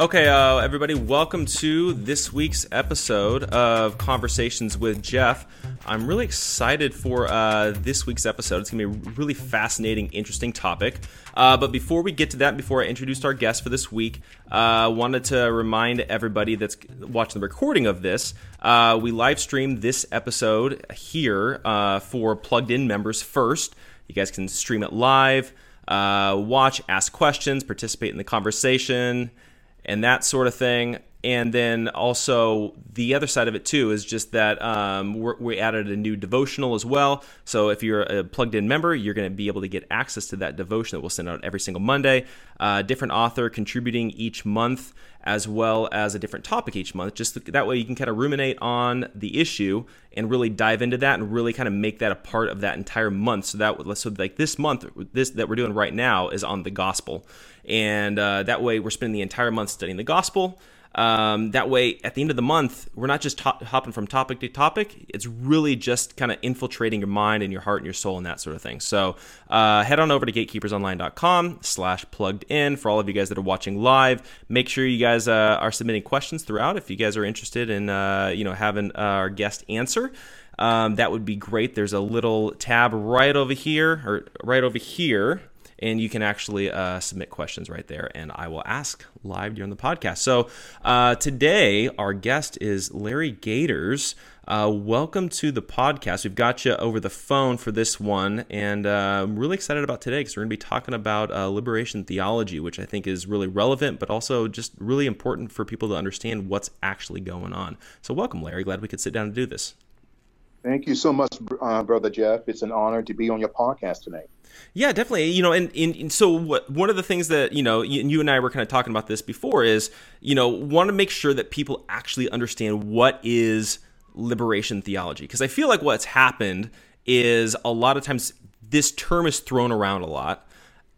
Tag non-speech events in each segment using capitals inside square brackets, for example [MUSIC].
Okay, uh, everybody, welcome to this week's episode of Conversations with Jeff. I'm really excited for uh, this week's episode. It's going to be a really fascinating, interesting topic. Uh, but before we get to that, before I introduce our guest for this week, I uh, wanted to remind everybody that's watching the recording of this, uh, we live streamed this episode here uh, for plugged in members first. You guys can stream it live, watch, ask questions, participate in the conversation and that sort of thing. And then also the other side of it too is just that um, we added a new devotional as well. So if you're a plugged in member, you're going to be able to get access to that devotion that we'll send out every single Monday. Uh, different author contributing each month, as well as a different topic each month. Just that way you can kind of ruminate on the issue and really dive into that and really kind of make that a part of that entire month. So that would so like this month, this that we're doing right now is on the gospel and uh, that way we're spending the entire month studying the gospel. Um, that way, at the end of the month, we're not just hopping from topic to topic. It's really just kind of infiltrating your mind and your heart and your soul and that sort of thing. So uh, head on over to gatekeepersonline.com slash plugged in for all of you guys that are watching live. Make sure you guys uh, are submitting questions throughout if you guys are interested in uh, you know having our guest answer. Um, that would be great. There's a little tab right over here, or right over here and you can actually uh, submit questions right there, and I will ask live during the podcast. So uh, today, our guest is Larry Gators. Uh, welcome to the podcast. We've got you over the phone for this one, and uh, I'm really excited about today because we're going to be talking about uh, liberation theology, which I think is really relevant, but also just really important for people to understand what's actually going on. So, welcome, Larry. Glad we could sit down and do this. Thank you so much, uh, Brother Jeff. It's an honor to be on your podcast tonight. Yeah, definitely. You know, and, and, and, so what, one of the things that, you know, you, you and I were kind of talking about this before is, you know, want to make sure that people actually understand what is liberation theology. Because I feel like what's happened is a lot of times this term is thrown around a lot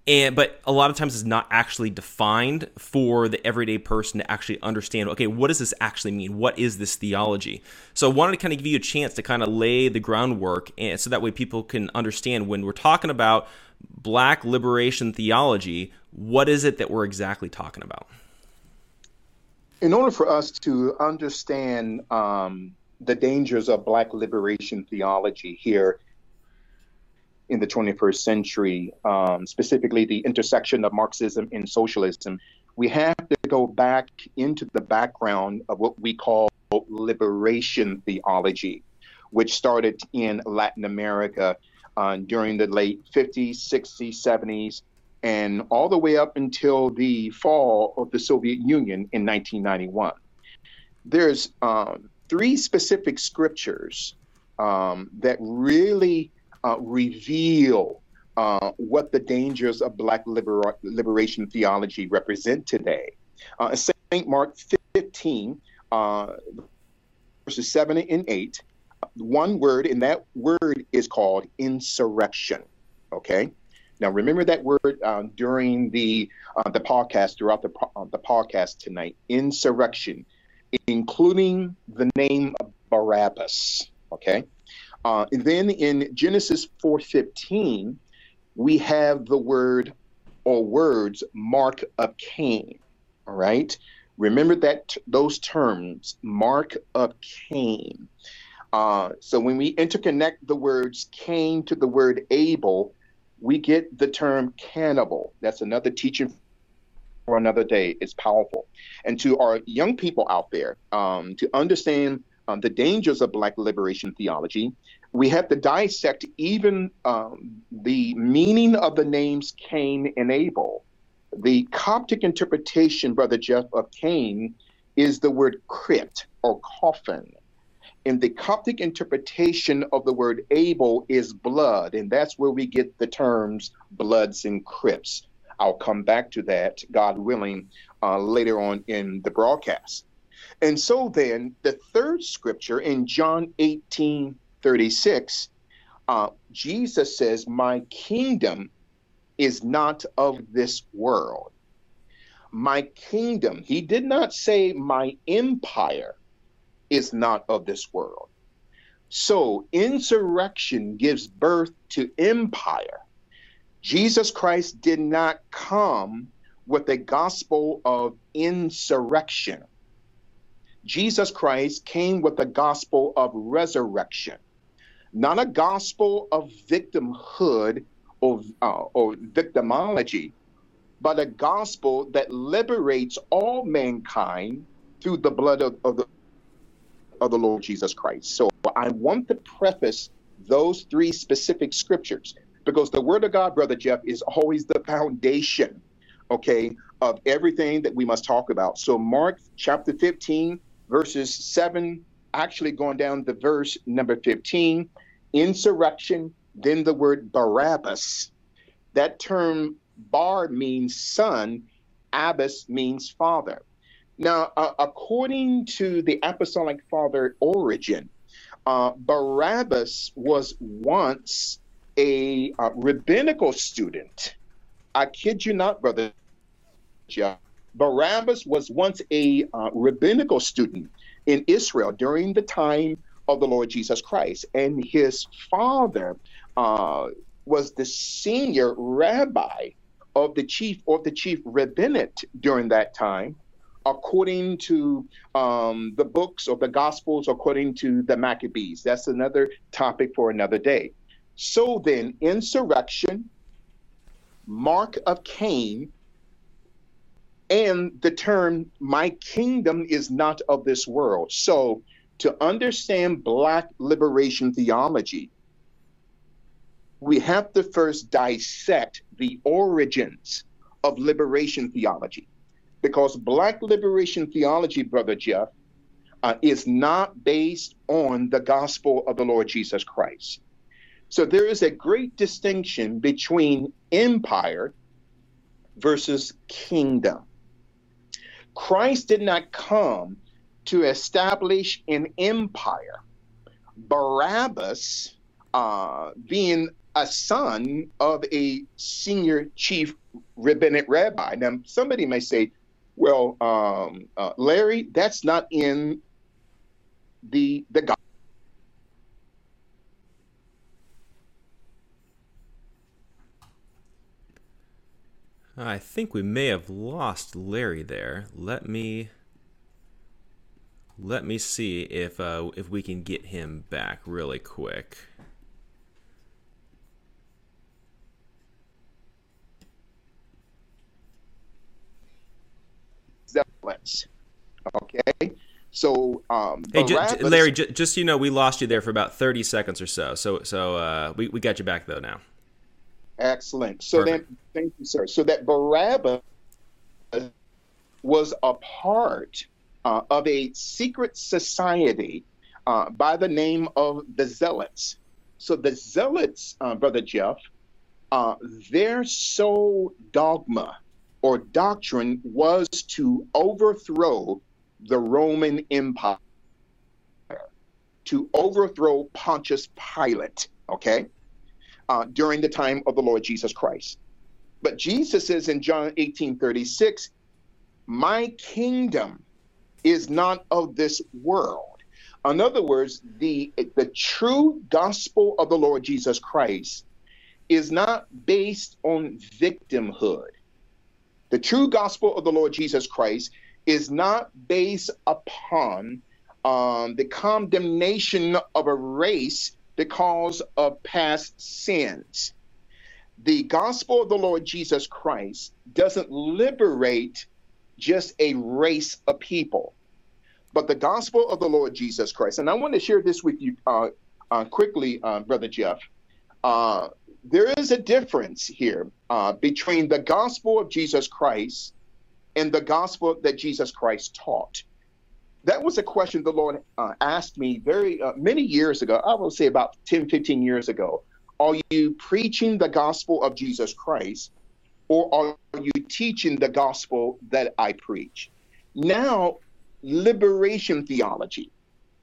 and but a lot of times it's not actually defined for the everyday person to actually understand okay what does this actually mean? What is this theology? So i wanted to kind of give you a chance to kind of lay the groundwork and so that way people can understand when we're talking about black liberation theology what is it that we're exactly talking about? In order for us to understand um, the dangers of black liberation theology here in the 21st century, um, specifically the intersection of Marxism and socialism, we have to go back into the background of what we call liberation theology, which started in Latin America uh, during the late 50s, 60s, 70s, and all the way up until the fall of the Soviet Union in 1991. there's um, three specific scriptures um, that really uh, reveal uh, what the dangers of Black liber- liberation theology represent today. Uh, St. Mark 15, uh, verses 7 and 8, one word, and that word is called insurrection. Okay? Now, remember that word uh, during the uh, the podcast, throughout the, uh, the podcast tonight insurrection, including the name of Barabbas. Okay? Uh, and then in Genesis 4:15, we have the word or words mark of Cain. All right. Remember that those terms, mark of Cain. Uh, so when we interconnect the words Cain to the word Abel, we get the term cannibal. That's another teaching for another day. It's powerful. And to our young people out there, um, to understand um, the dangers of Black liberation theology, we have to dissect even um, the meaning of the names Cain and Abel. The Coptic interpretation, Brother Jeff, of Cain is the word crypt or coffin. And the Coptic interpretation of the word Abel is blood, and that's where we get the terms bloods and crypts. I'll come back to that, God willing, uh, later on in the broadcast. And so then, the third scripture in John 18 36, uh, Jesus says, My kingdom is not of this world. My kingdom, he did not say, My empire is not of this world. So, insurrection gives birth to empire. Jesus Christ did not come with a gospel of insurrection. Jesus Christ came with the gospel of resurrection, not a gospel of victimhood or, uh, or victimology, but a gospel that liberates all mankind through the blood of, of, the, of the Lord Jesus Christ. So I want to preface those three specific scriptures because the Word of God, Brother Jeff, is always the foundation, okay, of everything that we must talk about. So, Mark chapter 15, verses 7, actually going down to verse number 15, insurrection, then the word Barabbas. That term bar means son, Abbas means father. Now, uh, according to the apostolic father Origen, uh, Barabbas was once a uh, rabbinical student. I kid you not, brother. Barabbas was once a uh, rabbinical student in Israel during the time of the Lord Jesus Christ, and his father uh, was the senior rabbi of the chief of the chief rabbinate during that time, according to um, the books of the Gospels, according to the Maccabees. That's another topic for another day. So then, insurrection, mark of Cain, and the term, my kingdom is not of this world. So, to understand Black liberation theology, we have to first dissect the origins of liberation theology. Because Black liberation theology, Brother Jeff, uh, is not based on the gospel of the Lord Jesus Christ. So there is a great distinction between empire versus kingdom. Christ did not come to establish an empire. Barabbas, uh, being a son of a senior chief rabbinic rabbi. Now, somebody may say, well, um, uh, Larry, that's not in the the I think we may have lost Larry there. Let me let me see if uh, if we can get him back really quick. Zealots. Okay. So, um, hey, j- Larry, j- just so you know, we lost you there for about thirty seconds or so. So, so uh, we we got you back though now. Excellent. So Perfect. then, thank you, sir. So that Barabbas was a part uh, of a secret society uh, by the name of the Zealots. So the Zealots, uh, Brother Jeff, uh, their sole dogma or doctrine was to overthrow the Roman Empire, to overthrow Pontius Pilate, okay, uh, during the time of the Lord Jesus Christ. But Jesus says in John 18 36, My kingdom is not of this world. In other words, the, the true gospel of the Lord Jesus Christ is not based on victimhood. The true gospel of the Lord Jesus Christ is not based upon um, the condemnation of a race because of past sins. The gospel of the Lord Jesus Christ doesn't liberate just a race of people, but the gospel of the Lord Jesus Christ. And I want to share this with you uh, uh, quickly, uh, Brother Jeff. Uh, there is a difference here uh, between the gospel of Jesus Christ and the gospel that Jesus Christ taught. That was a question the Lord uh, asked me very many years ago. I will say about 10, 15 years ago. Are you preaching the gospel of Jesus Christ or are you teaching the gospel that I preach? Now, liberation theology.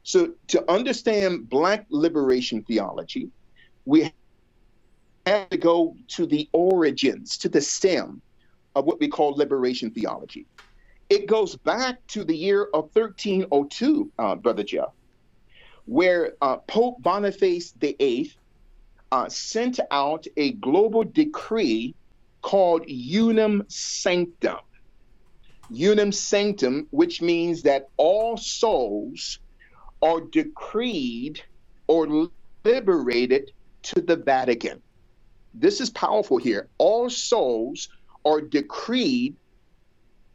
So, to understand Black liberation theology, we have to go to the origins, to the stem of what we call liberation theology. It goes back to the year of 1302, uh, Brother Jeff, where uh, Pope Boniface VIII uh, sent out a global decree called Unum Sanctum. Unum Sanctum, which means that all souls are decreed or liberated to the Vatican. This is powerful here. All souls are decreed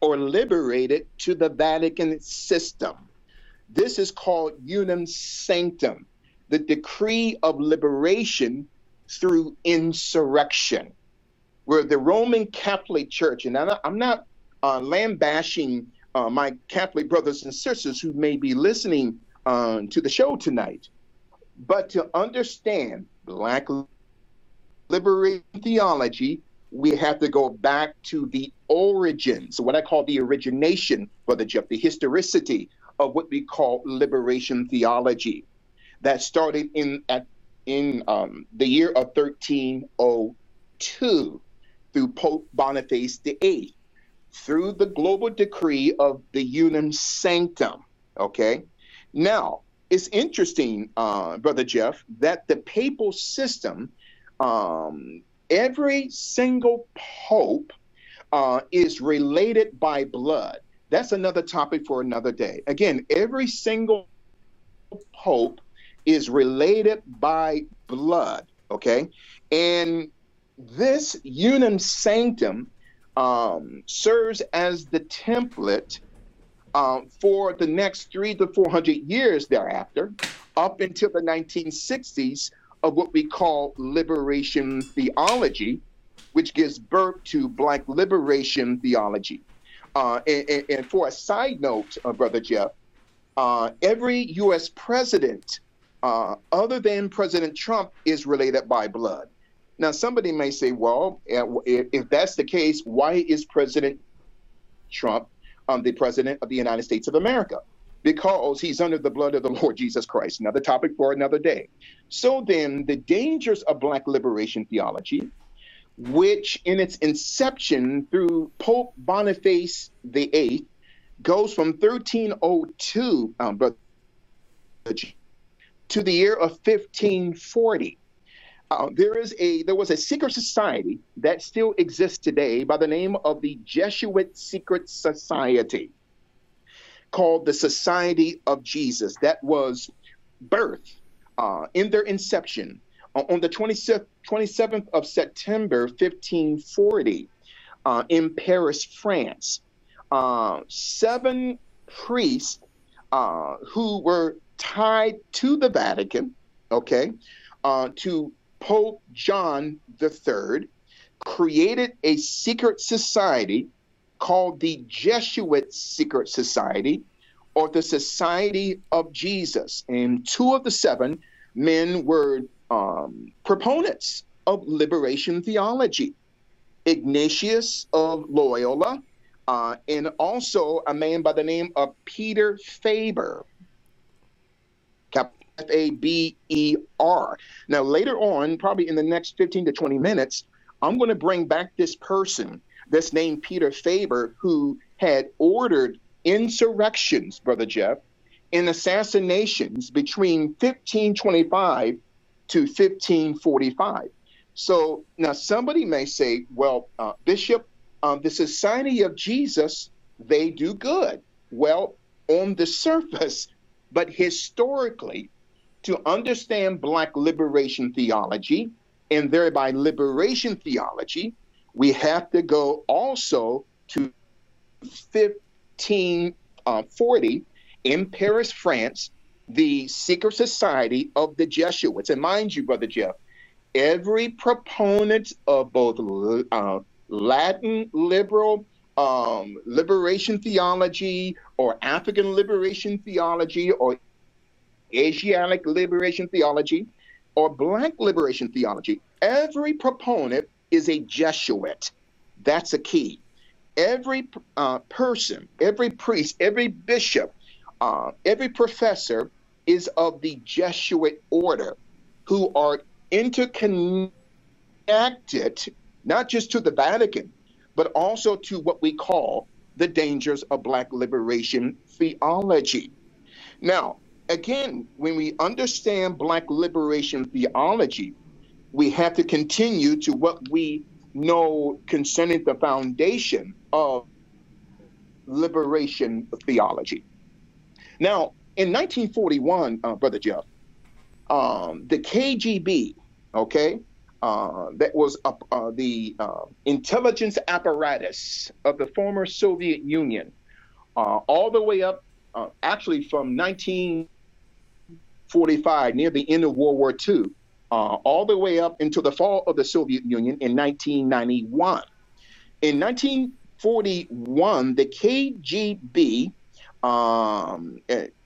or liberated to the Vatican system. This is called unum Sanctum the decree of liberation through insurrection, where the Roman Catholic Church, and I'm not, uh, lambashing uh, my Catholic brothers and sisters who may be listening uh, to the show tonight, but to understand Black liberation theology, we have to go back to the origins, what I call the origination, Brother Jeff, the historicity of what we call liberation theology that started in at in um, the year of 1302 through Pope Boniface VIII, through the global decree of the Unum Sanctum. Okay, now it's interesting, uh, brother Jeff, that the papal system, um, every single pope uh, is related by blood. That's another topic for another day. Again, every single pope is related by blood, okay? And this unum sanctum um, serves as the template um, for the next three to 400 years thereafter, up until the 1960s, of what we call liberation theology, which gives birth to Black liberation theology. Uh, and, and, for a side note, uh, Brother Jeff, uh, every U.S. president uh, other than President Trump is related by blood. Now, somebody may say, well, if that's the case, why is President Trump um, the president of the United States of America? Because he's under the blood of the Lord Jesus Christ. Another topic for another day. So then, the dangers of Black liberation theology, which in its inception through Pope Boniface VIII, goes from 1302, um, to the year of 1540. Uh, there is a there was a secret society that still exists today by the name of the Jesuit Secret Society called the Society of Jesus that was birthed uh, in their inception on the 27th, 27th of September 1540 uh, in Paris, France. Uh, seven priests uh, who were tied to the Vatican, okay, uh, to Pope John III, created a secret society called the Jesuit Secret Society, or the Society of Jesus. And two of the seven men were um, proponents of liberation theology Ignatius of Loyola, uh, and also a man by the name of Peter Faber. F A B E R. Now, later on, probably in the next 15 to 20 minutes, I'm going to bring back this person that's named Peter Faber, who had ordered insurrections, Brother Jeff, and assassinations between 1525 to 1545. So now somebody may say, well, uh, Bishop, um, the Society of Jesus, they do good. Well, on the surface, but historically, to understand Black liberation theology and thereby liberation theology, we have to go also to 1540 uh, in Paris, France, the secret society of the Jesuits. And mind you, Brother Jeff, every proponent of both uh, Latin liberal um, liberation theology or African liberation theology or Asiatic liberation theology or Black liberation theology, every proponent is a Jesuit. That's a key. Every uh, person, every priest, every bishop, uh, every professor is of the Jesuit order who are interconnected not just to the Vatican, but also to what we call the dangers of Black liberation theology. Now, again, when we understand Black liberation theology, we have to continue to what we know concerning the foundation of liberation theology. Now, in 1941, uh, Brother Jeff, um, the KGB, okay, uh, that was uh, uh, the intelligence apparatus of the former Soviet Union, uh, all the way up, uh, actually from 1945, near the end of World War II, uh, all the way up until the fall of the Soviet Union in 1991. In 1941, the KGB um,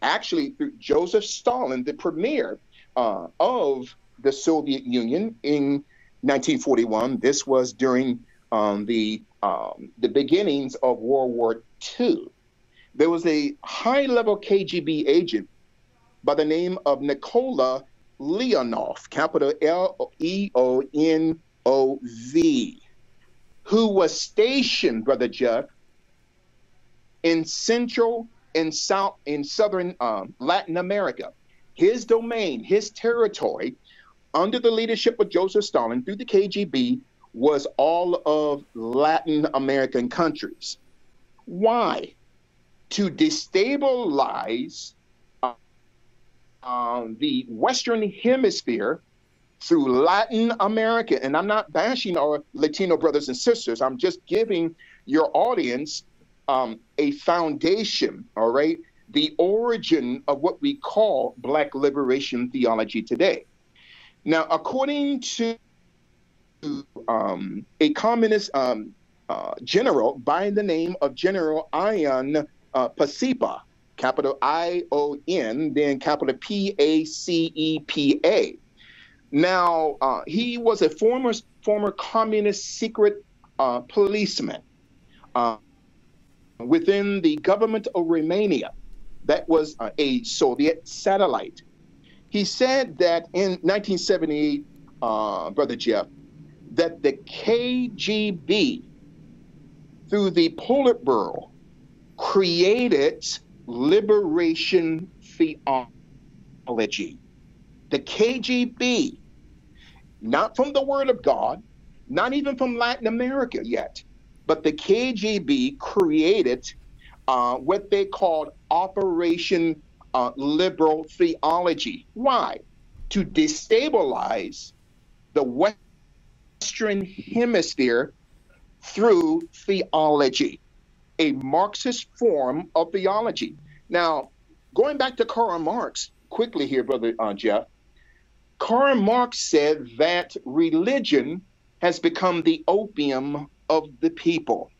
actually through Joseph Stalin, the premier uh, of the Soviet Union in 1941. This was during um, the um, the beginnings of World War II. There was a high-level KGB agent by the name of Nikola Leonov, capital L E O N O V, who was stationed, Brother Jeff, in Central and South in Southern um, Latin America his domain, his territory, under the leadership of Joseph Stalin through the KGB, was all of Latin American countries. Why? To destabilize uh, the Western Hemisphere through Latin America. And I'm not bashing our Latino brothers and sisters, I'm just giving your audience um, a foundation, all right, the origin of what we call Black liberation theology today. Now, according to um, a communist um, uh, general by the name of General Ion uh, Pacepa, capital I O N, then capital P A C E P A. Now, uh, he was a former former communist secret uh, policeman uh, within the government of Romania that was uh, a Soviet satellite. He said that in 1978, uh, Brother Jeff, that the KGB, through the Politburo, created liberation theology. The KGB, not from the Word of God, not even from Latin America yet, but the KGB created uh, what they called Operation uh, Liberal Theology. Why? To destabilize the Western Hemisphere through theology, a Marxist form of theology. Now, going back to Karl Marx, quickly here, Brother uh, Jeff, Karl Marx said that religion has become the opium of the people.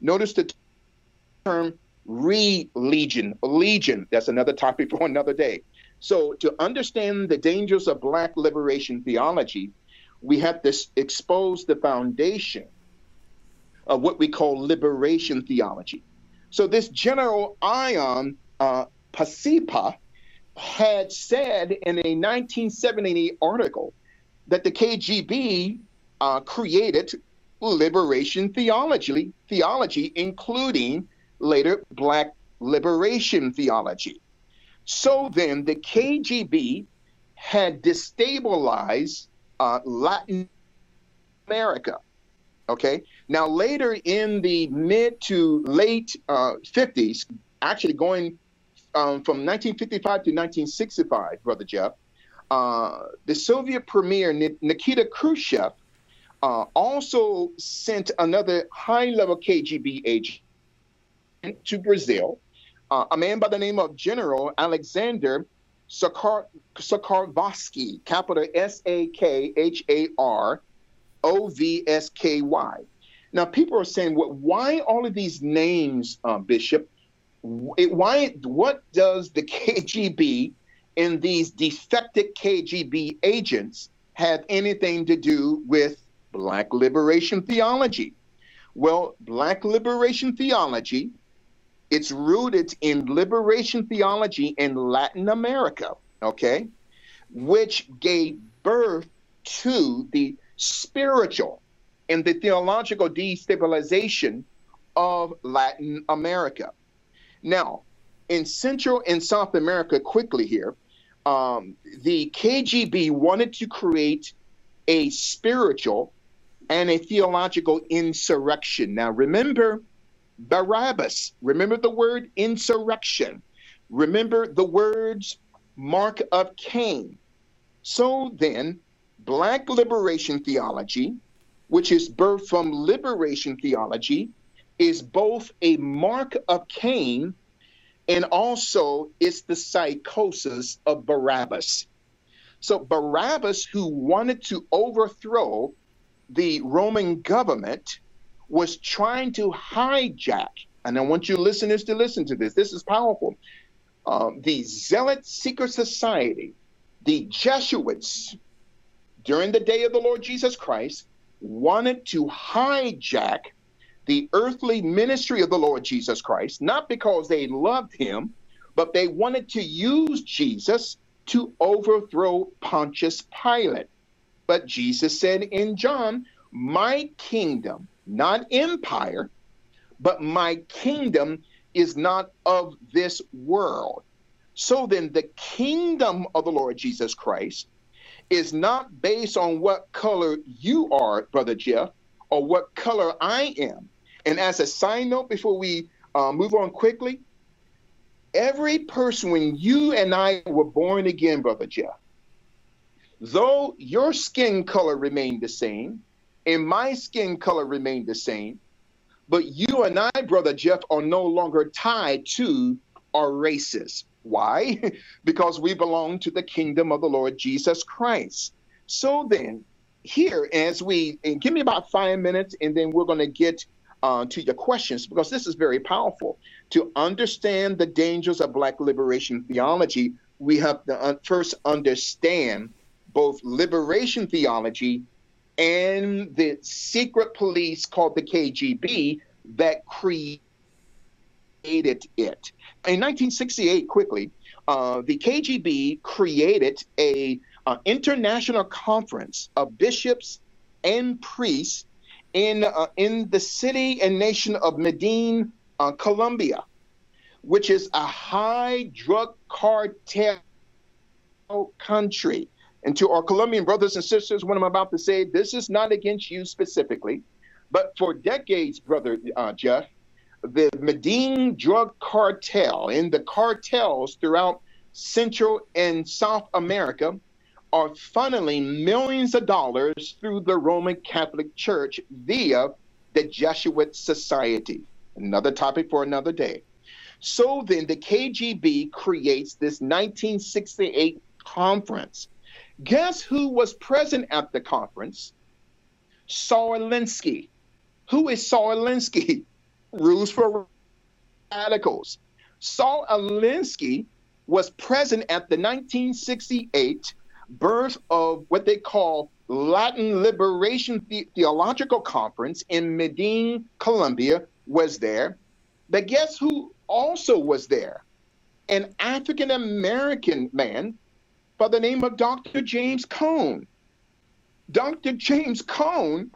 Notice the term religion. Legion, that's another topic [LAUGHS] for another day. So, to understand the dangers of Black liberation theology, we have to expose the foundation of what we call liberation theology. So, this General Ion uh, Pacepa had said in a 1978 article that the KGB uh, created liberation theology, theology, including later Black liberation theology. So then, the KGB had destabilized uh, Latin America. Okay. Now, later in the mid to late uh, 50s, actually going um, from 1955 to 1965, Brother Jeff, uh, the Soviet premier Nikita Khrushchev uh, also sent another high level KGB agent to Brazil, uh, a man by the name of General Alexander Sakharovsky, capital S A K H A R O V S K Y. Now, people are saying, well, why all of these names, uh, Bishop? Why? What does the [LAUGHS] KGB and these defected KGB agents have anything to do with Black liberation theology? Well, Black liberation theology, it's rooted in liberation theology in Latin America, okay, which gave birth to the spiritual and the theological destabilization of Latin America. Now, in Central and South America, quickly here, um, the KGB wanted to create a spiritual and a theological insurrection. Now, remember Barabbas. Remember the word insurrection. Remember the words mark of Cain. So then, Black liberation theology, which is birthed from liberation theology, is both a mark of Cain and also it's the psychosis of Barabbas. So Barabbas, who wanted to overthrow the Roman government, was trying to hijack, and I want you listeners to listen to this. This is powerful. Um, the Zealot Secret Society, the Jesuits, during the day of the Lord Jesus Christ, wanted to hijack the earthly ministry of the Lord Jesus Christ, not because they loved him, but they wanted to use Jesus to overthrow Pontius Pilate. But Jesus said in John, My kingdom, not empire, but my kingdom is not of this world. So then, the kingdom of the Lord Jesus Christ is not based on what color you are, Brother Jeff, or what color I am. And as a side note, before we uh, move on quickly, every person, when you and I were born again, Brother Jeff, though your skin color remained the same and my skin color remained the same, but you and I, Brother Jeff, are no longer tied to our races. Why? [LAUGHS] because we belong to the kingdom of the Lord Jesus Christ. So then, here, as we, and give me about five minutes, and then we're going to get uh, to your questions because this is very powerful. To understand the dangers of Black liberation theology, we have to uh, first understand both liberation theology and the secret police called the KGB that created it. In 1968, quickly, uh, the KGB created a uh, international conference of bishops and priests in uh, in the city and nation of Medellin, uh, Colombia, which is a high drug cartel country. And to our Colombian brothers and sisters, what I'm about to say, this is not against you specifically, but for decades, brother uh, Jeff, the Medellin drug cartel and the cartels throughout Central and South America are funneling millions of dollars through the Roman Catholic Church via the Jesuit Society. Another topic for another day. So then, the KGB creates this 1968 conference. Guess who was present at the conference? Saul Alinsky. Who is Saul Alinsky? Rules for radicals. Saul Alinsky was present at the 1968 birth of what they call Latin Liberation the- Theological Conference in Medellin, Colombia, was there. But guess who also was there? An African American man by the name of Dr. James Cone. Dr. James Cone,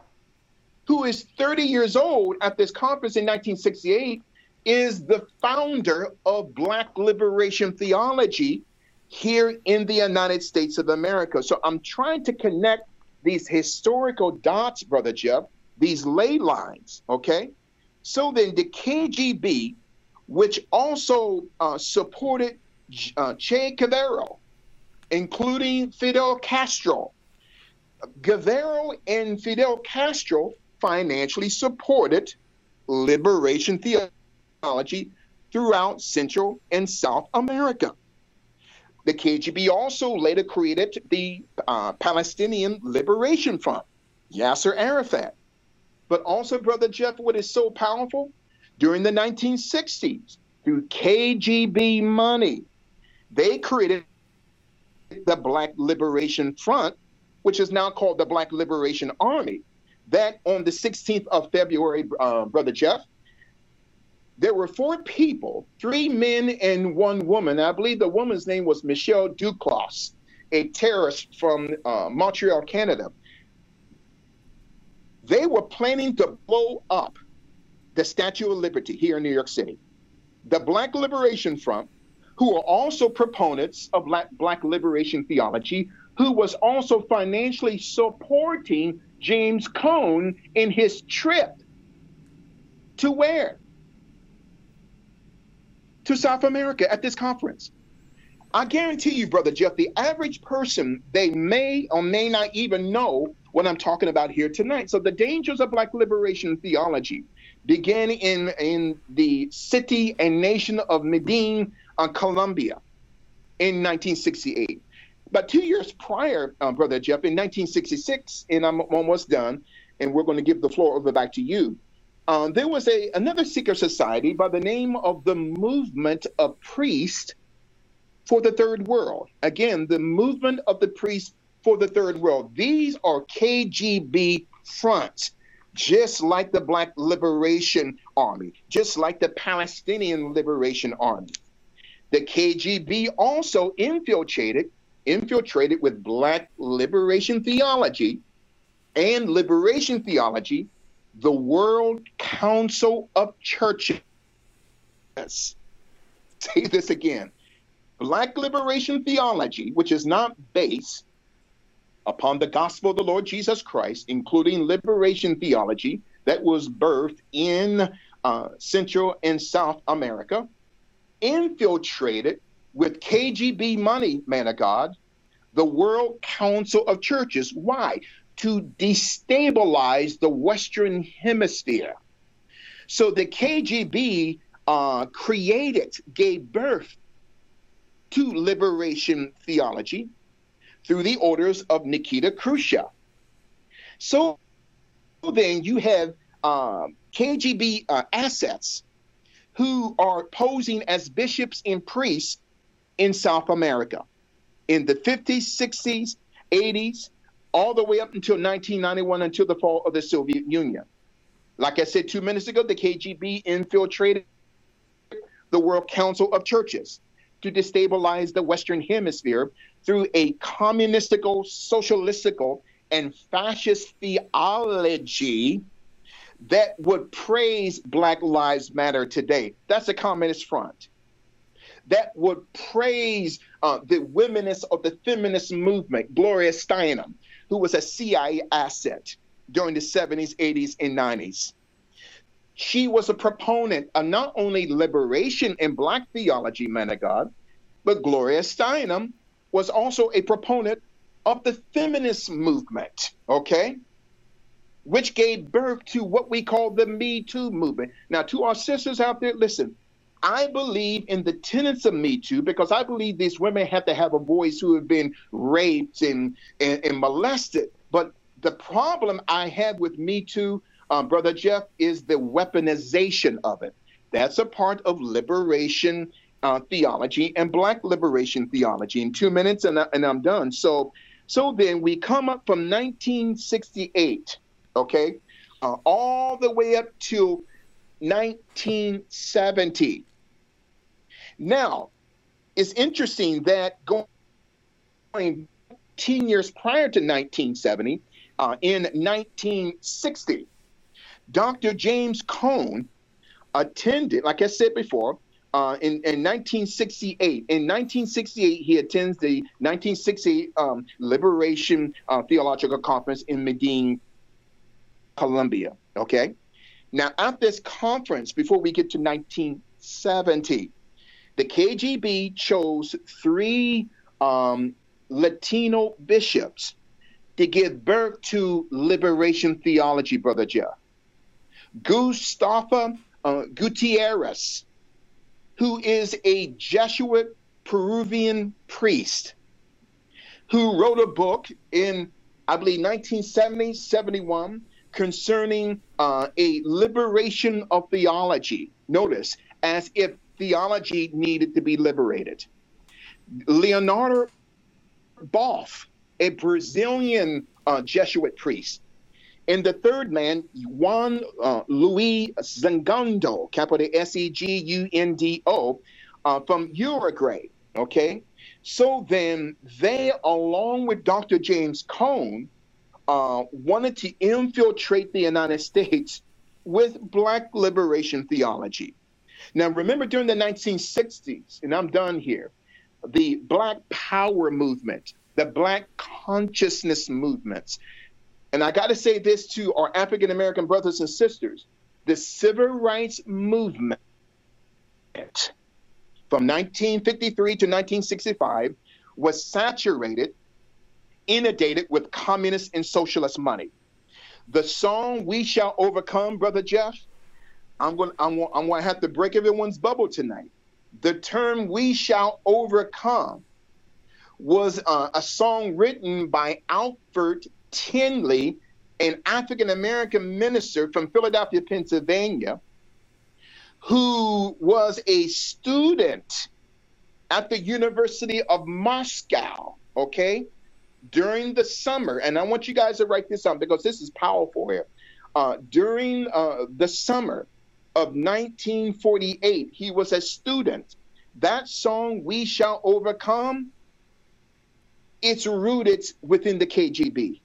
who is 30 years old at this conference in 1968, is the founder of Black liberation theology here in the United States of America. So I'm trying to connect these historical dots, Brother Jeff, these ley lines, okay? So then the KGB, which also uh, supported uh, Che Guevara, including Fidel Castro, Guevara and Fidel Castro financially supported liberation theology throughout Central and South America. The KGB also later created the uh, Palestinian Liberation Front, Yasser Arafat. But also, Brother Jeff, what is so powerful? During the 1960s, through KGB money, they created the Black Liberation Front, which is now called the Black Liberation Army. That on the 16th of February, uh, Brother Jeff, there were four people, three men and one woman. I believe the woman's name was Michelle Duclos, a terrorist from uh, Montreal, Canada. They were planning to blow up the Statue of Liberty here in New York City. The Black Liberation Front, who are also proponents of Black liberation theology, who was also financially supporting James Cone in his trip to where? To South America at this conference. I guarantee you, Brother Jeff, the average person, they may or may not even know what I'm talking about here tonight. So the dangers of Black liberation theology began in, in the city and nation of Medellin, uh, Colombia in 1968. But two years prior, uh, Brother Jeff, in 1966, and I'm almost done, and we're going to give the floor over back to you. Uh, there was a another secret society by the name of the Movement of Priests for the Third World. Again, the Movement of the Priests for the Third World. These are KGB fronts, just like the Black Liberation Army, just like the Palestinian Liberation Army. The KGB also infiltrated infiltrated with Black liberation theology and liberation theology the World Council of Churches. [LAUGHS] Say this again. Black liberation theology, which is not based upon the gospel of the Lord Jesus Christ, including liberation theology that was birthed in uh, Central and South America, infiltrated with KGB money, man of God, the World Council of Churches. Why? To destabilize the Western Hemisphere. So the KGB uh, created, gave birth to liberation theology through the orders of Nikita Khrushchev. So then you have um, KGB uh, assets who are posing as bishops and priests in South America in the 50s, 60s, 80s, all the way up until 1991 until the fall of the Soviet Union. Like I said two minutes ago, the KGB infiltrated the World Council of Churches to destabilize the Western Hemisphere through a communistical, socialistical, and fascist theology that would praise Black Lives Matter today. That's a communist front. That would praise uh, the womenist of the feminist movement, Gloria Steinem, who was a CIA asset during the 70s, 80s, and 90s. She was a proponent of not only liberation in Black theology, men of God, but Gloria Steinem was also a proponent of the feminist movement, okay? Which gave birth to what we call the Me Too movement. Now, to our sisters out there, listen, I believe in the tenets of Me Too because I believe these women have to have a voice who have been raped and, and, and molested. But the problem I have with Me Too, um, Brother Jeff, is the weaponization of it. That's a part of liberation uh, theology and black liberation theology. In two minutes, and, I, and I'm done. So, so then we come up from 1968, okay, uh, all the way up to 1970. Now, it's interesting that going 10 years prior to 1970, uh, in 1960, Dr. James Cone attended, like I said before, uh, in, in 1968. In 1968, he attends the 1968 um, Liberation uh, Theological Conference in Medellin, Colombia. Okay. Now, at this conference, before we get to 1970, the KGB chose three um, Latino bishops to give birth to liberation theology, Brother Jeff. Gustavo uh, Gutierrez, who is a Jesuit Peruvian priest, who wrote a book in, I believe, 1970, 71, concerning uh, a liberation of theology. Notice, as if theology needed to be liberated. Leonardo Boff, a Brazilian uh, Jesuit priest, and the third man, Juan uh, Luis Segundo, capital S E G U N D O, uh, from Uruguay. Okay. So then they, along with Dr. James Cone, uh, wanted to infiltrate the United States with Black liberation theology. Now, remember during the 1960s, and I'm done here, the Black Power movement, the Black consciousness movements, and I got to say this to our African American brothers and sisters the civil rights movement from 1953 to 1965 was saturated, inundated with communist and socialist money. The song "We Shall Overcome," brother Jeff, I'm going. I'm, I'm going to have to break everyone's bubble tonight. The term "We shall overcome" was uh, a song written by Alfred Tindley, an African American minister from Philadelphia, Pennsylvania, who was a student at the University of Moscow, okay, during the summer. And I want you guys to write this down because this is powerful here. Uh, during uh, the summer of 1948, he was a student. That song, We Shall Overcome, it's rooted within the KGB.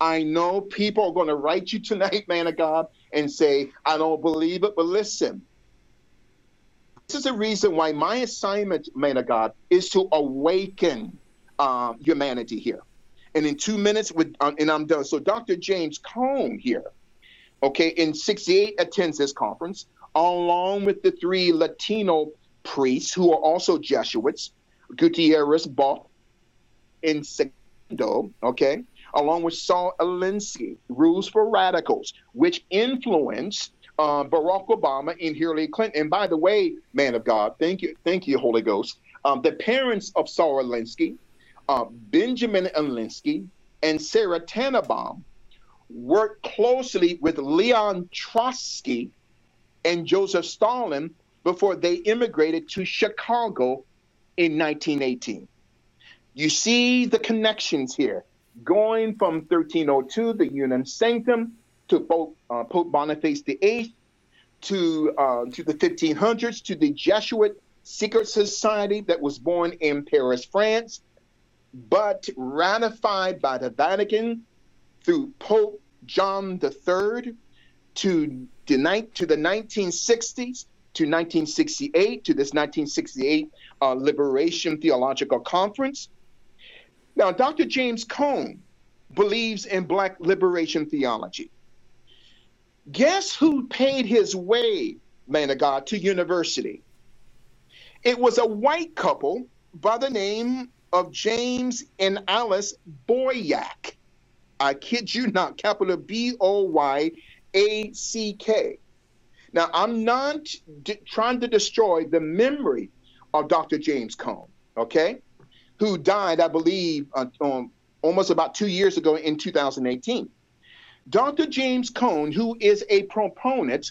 I know people are going to write you tonight, man of God, and say, I don't believe it. But listen, this is the reason why my assignment, man of God, is to awaken uh, humanity here. And in two minutes, with uh, and I'm done. So Dr. James Cone here, okay, in 68 attends this conference, along with the three Latino priests who are also Jesuits, Gutierrez, Boff, and Segundo, okay? along with Saul Alinsky, Rules for Radicals, which influenced uh, Barack Obama and Hillary Clinton. And by the way, man of God, thank you, thank you, Holy Ghost. Um, the parents of Saul Alinsky, uh, Benjamin Alinsky, and Sarah Tannenbaum worked closely with Leon Trotsky and Joseph Stalin before they immigrated to Chicago in 1918. You see the connections here going from 1302, the Unam Sanctam, to Pope, uh, Pope Boniface VIII, to uh, to the 1500s, to the Jesuit secret society that was born in Paris, France, but ratified by the Vatican through Pope John III to the, ni- to the 1960s to 1968 to this 1968 uh, Liberation Theological Conference now, Dr. James Cone believes in black liberation theology. Guess who paid his way, man of God, to university? It was a white couple by the name of James and Alice Boyack. I kid you not, capital B O Y A C K. Now, I'm not d- trying to destroy the memory of Dr. James Cone, okay? who died, I believe, uh, um, almost about two years ago in 2018. Dr. James Cone, who is a proponent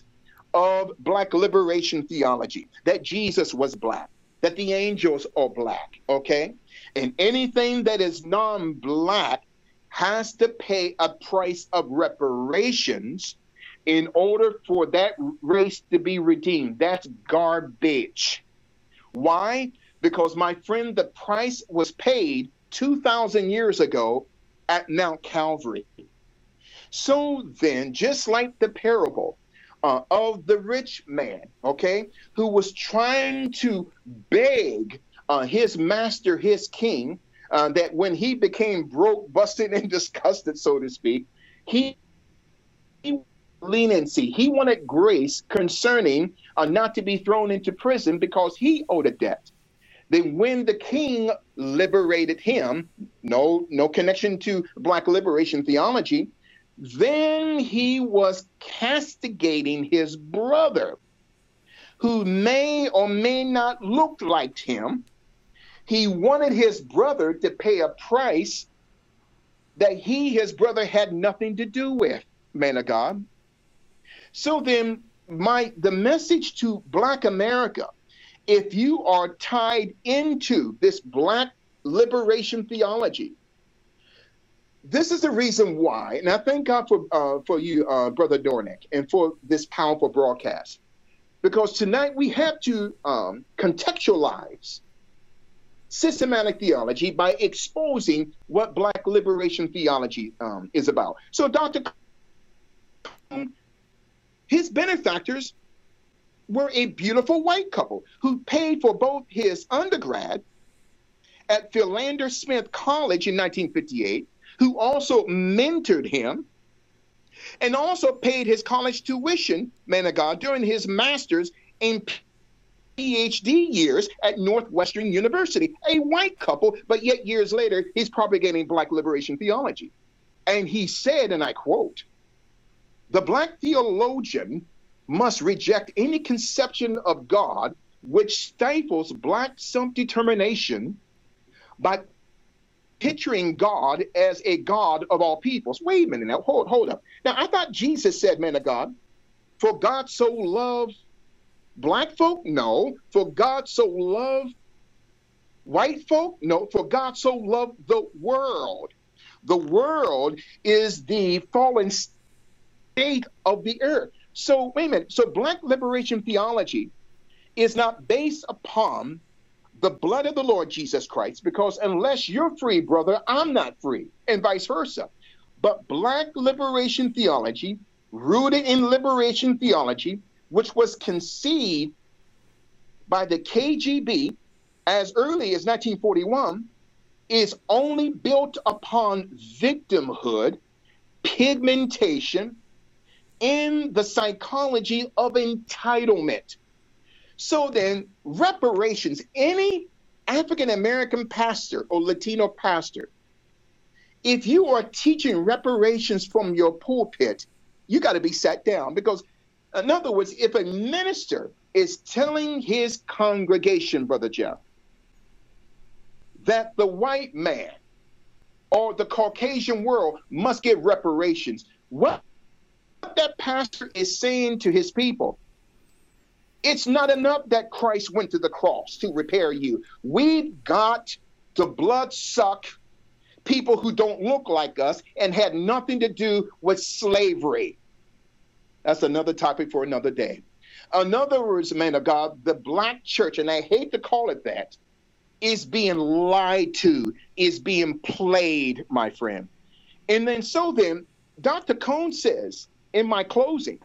of black liberation theology that Jesus was black, that the angels are black, okay? And anything that is non black has to pay a price of reparations in order for that race to be redeemed. That's garbage. Why? Because, my friend, the price was paid 2,000 years ago at Mount Calvary. So then, just like the parable uh, of the rich man, okay, who was trying to beg uh, his master, his king, uh, that when he became broke, busted, and [LAUGHS] disgusted, so to speak, he, he leniency. He wanted grace concerning uh, not to be thrown into prison because he owed a debt. Then when the king liberated him, no no connection to black liberation theology, then he was castigating his brother who may or may not look like him. He wanted his brother to pay a price that he, his brother, had nothing to do with, man of God. So then my the message to black America if you are tied into this black liberation theology, this is the reason why, and I thank God for uh, for you, uh, Brother Dornick, and for this powerful broadcast, because tonight we have to um, contextualize systematic theology by exposing what Black liberation theology um, is about. So, Dr. His benefactors were a beautiful white couple who paid for both his undergrad at Philander Smith College in 1958, who also mentored him and also paid his college tuition, man of God, during his master's and PhD years at Northwestern University. A white couple, but yet years later, he's propagating Black liberation theology. And he said, and I quote, the Black theologian must reject any conception of God which stifles black self determination by picturing God as a God of all peoples. Wait a minute now, hold, hold up. Now, I thought Jesus said, man of God, for God so loved black folk? No. For God so loved white folk? No. For God so loved the world. The world is the fallen state of the earth. So, wait a minute. So, black liberation theology is not based upon the blood of the Lord Jesus Christ, because unless you're free, brother, I'm not free, and vice versa. But black liberation theology, rooted in liberation theology, which was conceived by the KGB as early as 1941, is only built upon victimhood, pigmentation, in the psychology of entitlement. So then, reparations, any African American pastor or Latino pastor, if you are teaching reparations from your pulpit, you got to be sat down because, in other words, if a minister is telling his congregation, Brother Jeff, that the white man or the Caucasian world must get reparations, what that pastor is saying to his people, it's not enough that Christ went to the cross to repair you. We've got to blood suck people who don't look like us and had nothing to do with slavery. That's another topic for another day. In other words, man of God, the black church, and I hate to call it that, is being lied to, is being played, my friend. And then, so then, Dr. Cone says in my closing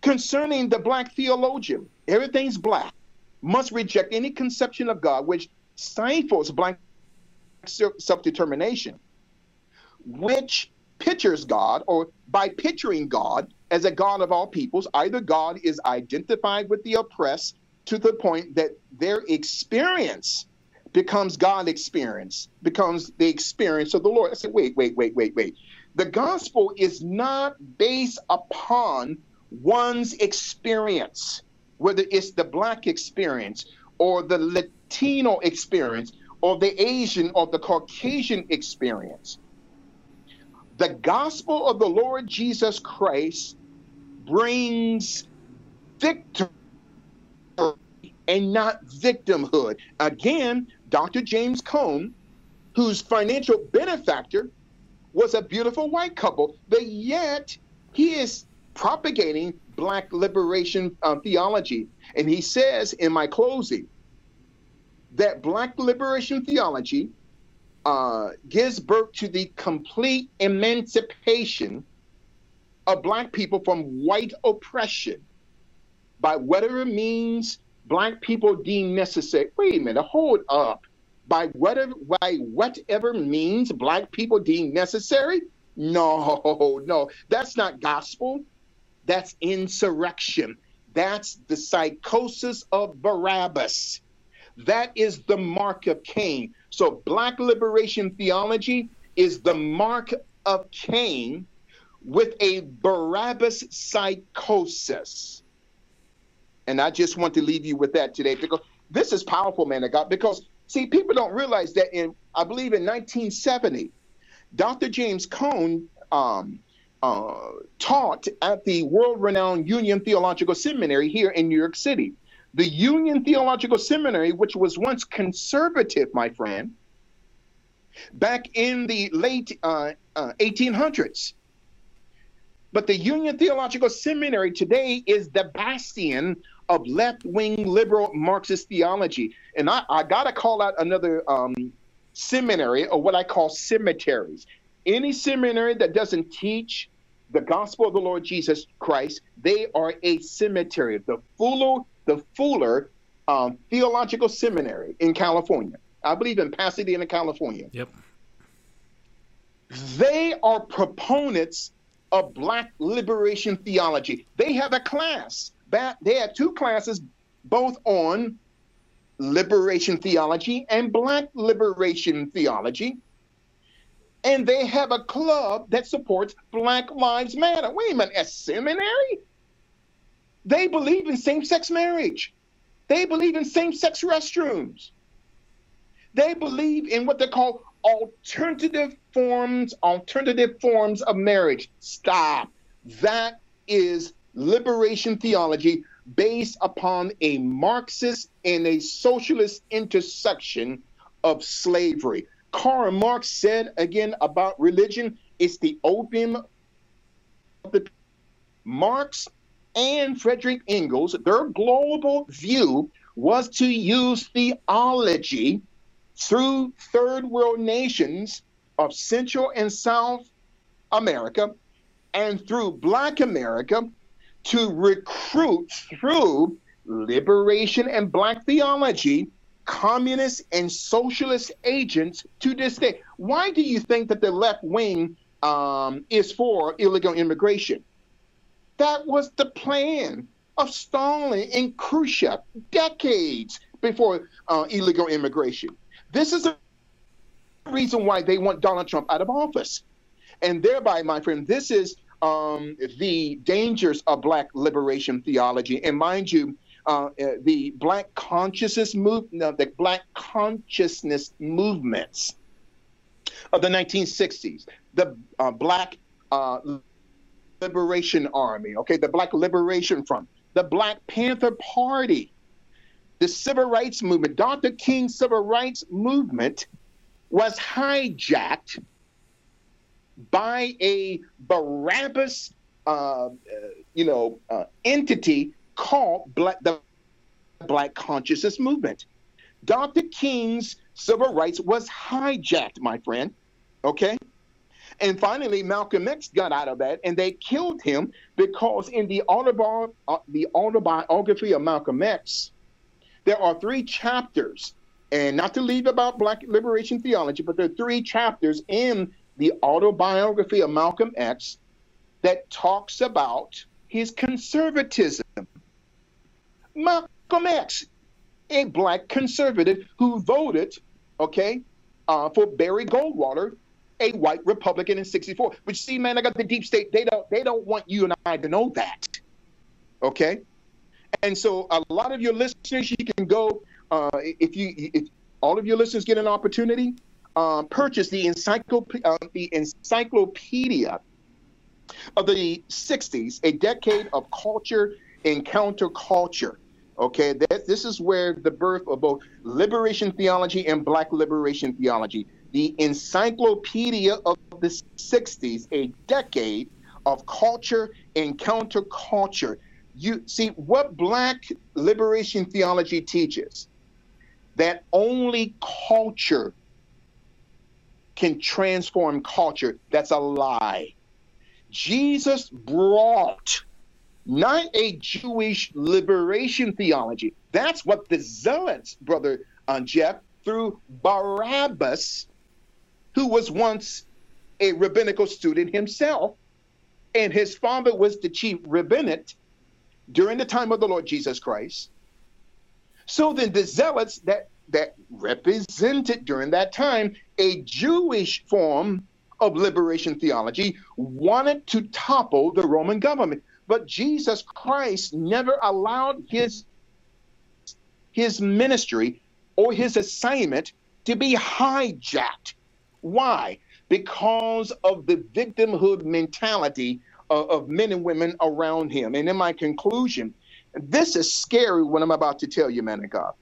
concerning the black theologian. Everything's black. Must reject any conception of God which stifles black self determination, which pictures God, or by picturing God as a God of all peoples, either God is identified with the oppressed to the point that their experience becomes God experience, becomes the experience of the Lord. I said, wait, wait, wait, wait, wait. The gospel is not based upon one's experience, whether it's the black experience or the Latino experience or the Asian or the Caucasian experience. The gospel of the Lord Jesus Christ brings victory and not victimhood. Again, Dr. James Cone, whose financial benefactor was a beautiful white couple, but yet he is propagating black liberation uh, theology. And he says in my closing that black liberation theology uh, gives birth to the complete emancipation of black people from white oppression by whatever means black people deem necessary. Wait a minute, hold up. By whatever by whatever means black people deem necessary? No, [LAUGHS] no, that's not gospel. That's insurrection. That's the psychosis of Barabbas. That is the mark of Cain. So, black liberation theology is the mark of Cain with a Barabbas psychosis. And I just want to leave you with that today because this is powerful, man of God. Because, see, people don't realize that in, I believe in 1970, Dr. James Cone um, uh, taught at the world renowned Union Theological Seminary here in New York City. The Union Theological Seminary, which was once conservative, my friend, back in the late uh, uh, 1800s. But the Union Theological Seminary today is the bastion of left wing liberal Marxist theology. And I, I got to call out another um, seminary or what I call cemeteries. Any seminary that doesn't teach the gospel of the Lord Jesus Christ, they are a cemetery. The Fuller, the Fuller um, Theological Seminary in California. I believe in Pasadena, California. Yep. They are proponents of black liberation theology. They have a class. That they have two classes, both on liberation theology and black liberation theology. And they have a club that supports Black Lives Matter. Wait a minute, a seminary? They believe in same sex marriage. They believe in same sex restrooms. They believe in what they call alternative forms, alternative forms of marriage. Stop. That is liberation theology based upon a Marxist and a socialist intersection of slavery. Karl Marx said again about religion, it's the opium of the Marx and Frederick Engels, their global view was to use theology through third world nations of Central and South America and through Black America to recruit through liberation and Black theology communist and socialist agents to this day. Why do you think that the left wing um, is for illegal immigration? That was the plan of Stalin and Khrushchev decades before uh, illegal immigration. This is the reason why they want Donald Trump out of office. And thereby, my friend, this is um, the dangers of black liberation theology. And mind you, uh, uh the black consciousness move, no, the black consciousness movements of the 1960s, the uh, black uh, liberation army, okay, the black liberation front, the Black Panther Party, the civil rights movement, Dr. King's civil rights movement was hijacked by a Barabbas, uh, uh, you know, uh, entity called Black, the Black Consciousness Movement. Dr. King's civil rights was hijacked, my friend. Okay. And finally, Malcolm X got out of that, and they killed him because in the, uh, the autobiography of Malcolm X, there are three chapters, and not to leave about Black liberation theology, but there are three chapters in the autobiography of Malcolm X that talks about his conservatism. Malcolm X, a black conservative who voted, okay, uh, for Barry Goldwater, a white Republican in '64. Which, see, man, I got the deep state. They don't, they don't want you and I to know that, okay? And so, a lot of your listeners, you can go uh, if you, if all of your listeners get an opportunity, um, purchase the, uh, the encyclopedia of the 60s, a decade of culture and counterculture. Okay, that, this is where the birth of both liberation theology and black liberation theology, the encyclopedia of the 60s, a decade of culture and counterculture. You see what black liberation theology teaches that only culture can transform culture. That's a lie. Jesus brought not a Jewish liberation theology. That's what the Zealots, brother uh, Jeff, through Barabbas, who was once a rabbinical student himself, and his father was the chief rabbinate during the time of the Lord Jesus Christ. So then the Zealots that that represented during that time a Jewish form of liberation theology wanted to topple the Roman government. But Jesus Christ never allowed his, his ministry or his assignment to be hijacked. Why? Because of the victimhood mentality of, of men and women around him. And in my conclusion, this is scary what I'm about to tell you, man of God.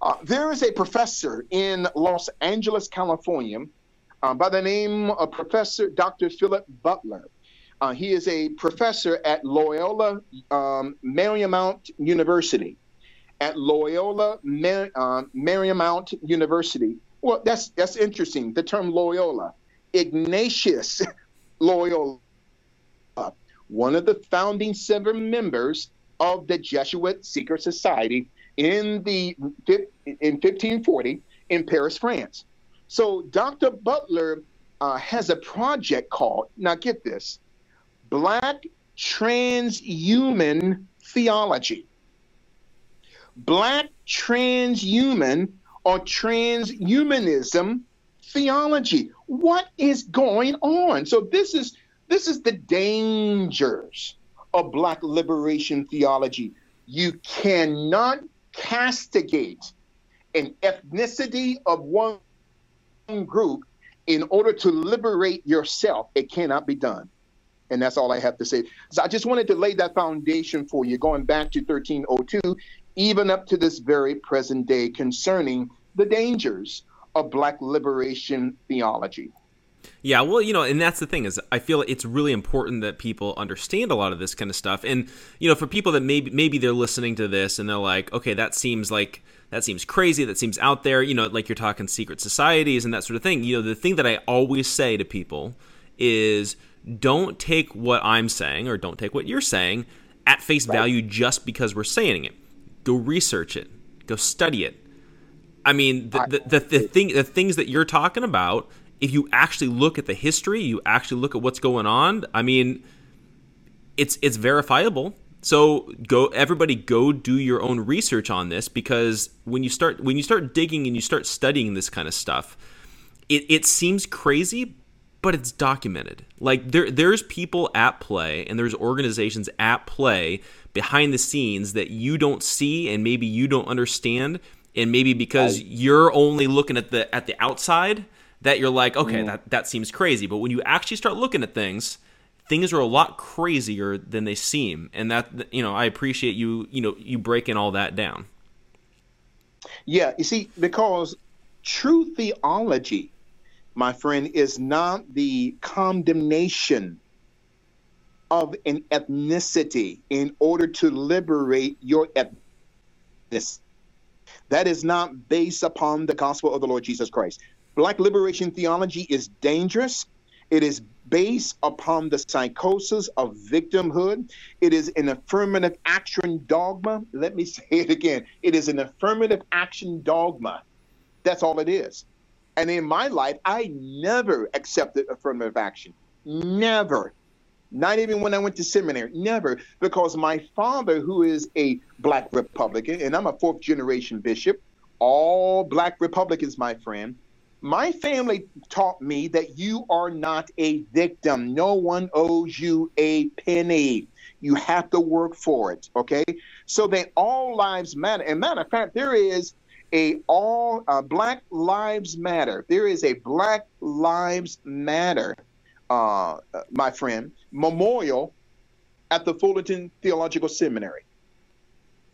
Uh, there is a professor in Los Angeles, California, uh, by the name of Professor Dr. Philip Butler. Uh, he is a professor at Loyola um, Marymount University. At Loyola Mar- uh, Marymount University. Well, that's that's interesting. The term Loyola, Ignatius [LAUGHS] Loyola, one of the founding seven members of the Jesuit Secret Society in the in 1540 in Paris, France. So Dr. Butler uh, has a project called now get this, Black Transhuman Theology. Black Transhuman or Transhumanism theology. What is going on? So this is this is the dangers of Black liberation theology. You cannot castigate an ethnicity of one group in order to liberate yourself. It cannot be done. And that's all I have to say. So I just wanted to lay that foundation for you, going back to 1302, even up to this very present day, concerning the dangers of Black liberation theology. Yeah, well, you know, and that's the thing is I feel it's really important that people understand a lot of this kind of stuff. And you know, for people that maybe maybe they're listening to this and they're like, "Okay, that seems like that seems crazy, that seems out there." You know, like you're talking secret societies and that sort of thing. You know, the thing that I always say to people is don't take what I'm saying or don't take what you're saying at face right. value just because we're saying it. Go research it. Go study it. I mean, the, the, the, the thing the things that you're talking about if you actually look at the history, you actually look at what's going on. I mean, it's it's verifiable. So go everybody go do your own research on this because when you start when you start digging and you start studying this kind of stuff, it, it seems crazy, but it's documented. Like there there's people at play and there's organizations at play behind the scenes that you don't see and maybe you don't understand and maybe because you're only looking at the at the outside that you're like, okay, mm. that, that seems crazy. But when you actually start looking at things, things are a lot crazier than they seem. And that, you know, I appreciate you, you know, you breaking all that down. Yeah, you see, because true theology, my friend, is not the condemnation of an ethnicity in order to liberate your ethnicity. That is not based upon the gospel of the Lord Jesus Christ. Black liberation theology is dangerous. It is based upon the psychosis of victimhood. It is an affirmative action dogma. Let me [LAUGHS] say it again. It is an affirmative action dogma. That's all it is. And in my life, I never accepted affirmative action. Never. Not even when I went to seminary. Never. Because my father, who is a black Republican, and I'm a fourth generation bishop, all black Republicans, my friend, my family taught me that you are not a victim. No one owes you a penny. You have to work for it. Okay. So that all lives matter. And matter of fact, there is a all uh, Black Lives Matter. There is a Black Lives Matter uh, my friend, memorial at the Fullerton Theological Seminary.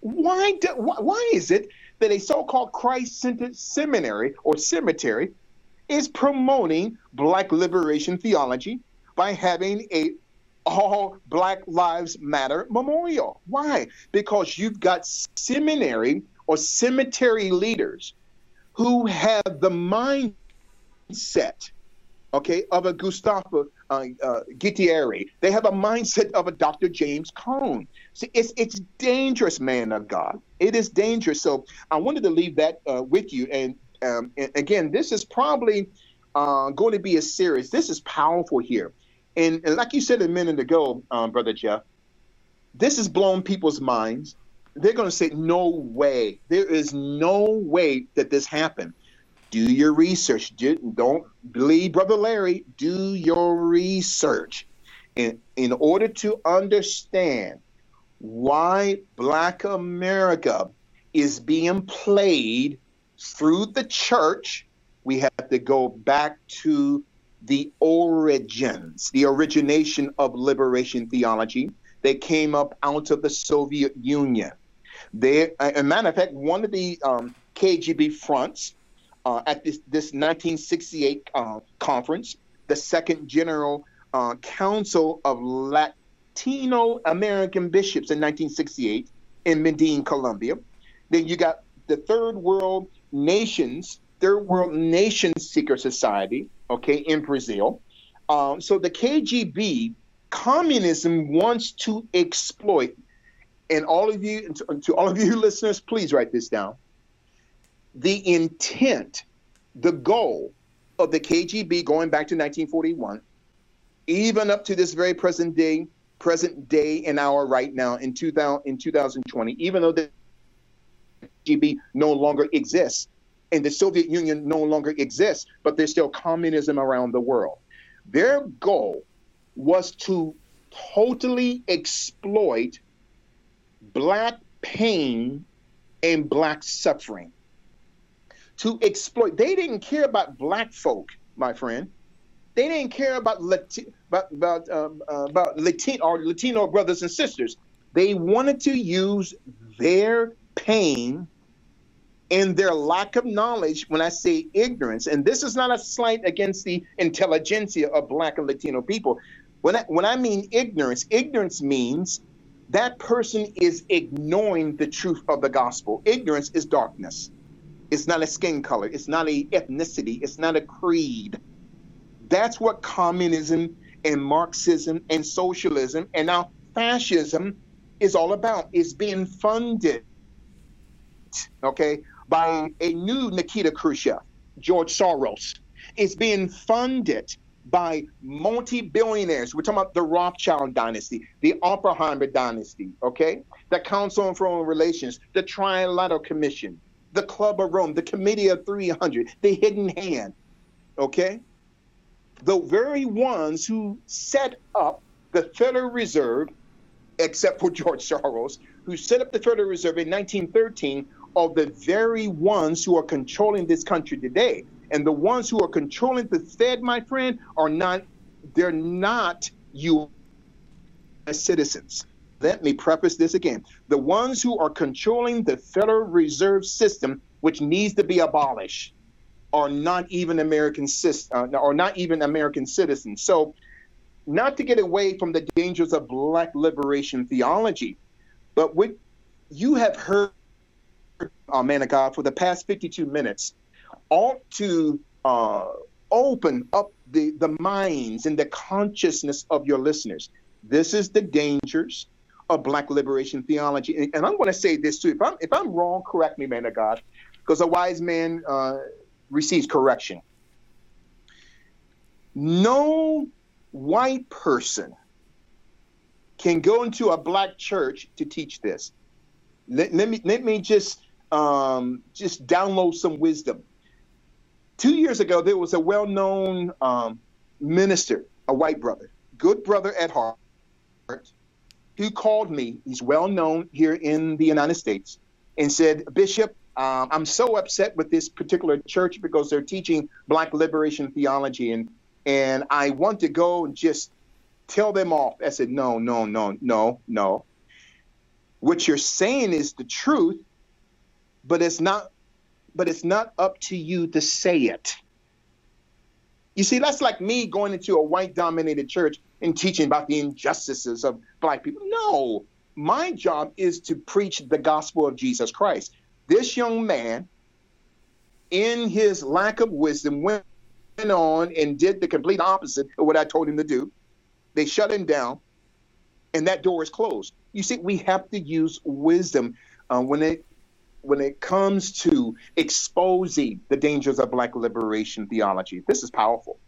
Why, do, why, why is it that a so-called Christ-centered seminary or cemetery is promoting Black liberation theology by having a all Black Lives Matter memorial? Why? Because you've got seminary or cemetery leaders who have the mindset okay, of a Gustavo uh, uh. They have a mindset of a Dr. James Cone. See, it's it's dangerous, man of God. It is dangerous. So I wanted to leave that uh, with you. And, um, and, again, this is probably uh, going to be a series. This is powerful here. And, and like you said a minute ago, um, Brother Jeff, this has blown people's minds. They're going to say, no way. There is no way that this happened do your research. Don't believe Brother Larry. Do your research. In, in order to understand why Black America is being played through the church, we have to go back to the origins, the origination of liberation theology. They came up out of the Soviet Union. They, as a matter of fact, one of the um, KGB fronts uh, at this, this 1968 uh, conference, the Second General uh, Council of Latino American Bishops in 1968 in Medellin, Colombia. Then you got the Third World Nations, Third World Nation Seeker Society, okay, in Brazil. Um, so the KGB, communism wants to exploit, and all of you, to, to all of you [LAUGHS] listeners, please write this down the intent, the goal of the KGB going back to 1941, even up to this very present day, present day and hour right now in 2000 in 2020, even though the KGB no longer exists and the Soviet Union no longer exists, but there's still communism around the world. Their goal was to totally exploit black pain and black suffering to exploit. They didn't care about black folk, my friend. They didn't care about Lati- about about, um, uh, about Latino or Latino brothers and sisters. They wanted to use their pain and their lack of knowledge. When I say ignorance, and this is not a slight against the intelligentsia of Black and Latino people. When I, when I mean ignorance, ignorance means that person is ignoring the truth of the gospel. Ignorance is darkness. It's not a skin color. It's not a ethnicity. It's not a creed. That's what communism and Marxism and socialism and now fascism is all about. It's being funded, okay, by a new Nikita Khrushchev, George Soros. It's being funded by multi-billionaires. We're talking about the Rothschild dynasty, the Oppenheimer dynasty, okay? The Council on Foreign Relations, the Trilateral Commission, the Club of Rome, the Committee of 300, the Hidden Hand, okay? The very ones who set up the Federal Reserve, except for [LAUGHS] George Soros, who set up the Federal Reserve in 1913, are the very ones who are controlling this country today. And the ones who are controlling the Fed, my friend, are not, they're not U.S. citizens let me preface this again. The ones who are controlling the Federal Reserve System, which needs to be abolished, are not even American uh, or not even American citizens. So, not to get away from the dangers of Black liberation theology, but what you have heard, oh man of God, for the past 52 minutes, ought to uh, open up the, the minds and the consciousness of your listeners. This is the dangers of Black liberation theology. And, I'm going to say this too. If I'm if I'm wrong, correct me, man of God, because a wise man uh, receives correction. No white person can go into a black church to teach this. Let, let me let me just um, just download some wisdom. Two years ago, there was a well-known um, minister, a white brother, good brother at heart, who called me, he's well known here in the United States, and said, Bishop, um, I'm so upset with this particular church because they're teaching Black liberation theology. And And I want to go and just tell them off. I said, no, no, no, no, no. What you're saying is the truth, but it's not but it's not up to you to say it. You see, that's like me going into a white dominated church and teaching about the injustices of black people. No, my job is to preach the gospel of Jesus Christ. This young man, in his lack of wisdom, went on and did the complete opposite of what I told him to do. They shut him down, and that door is closed. You see, we have to use wisdom uh, when it when it comes to exposing the dangers of black liberation theology. This is powerful.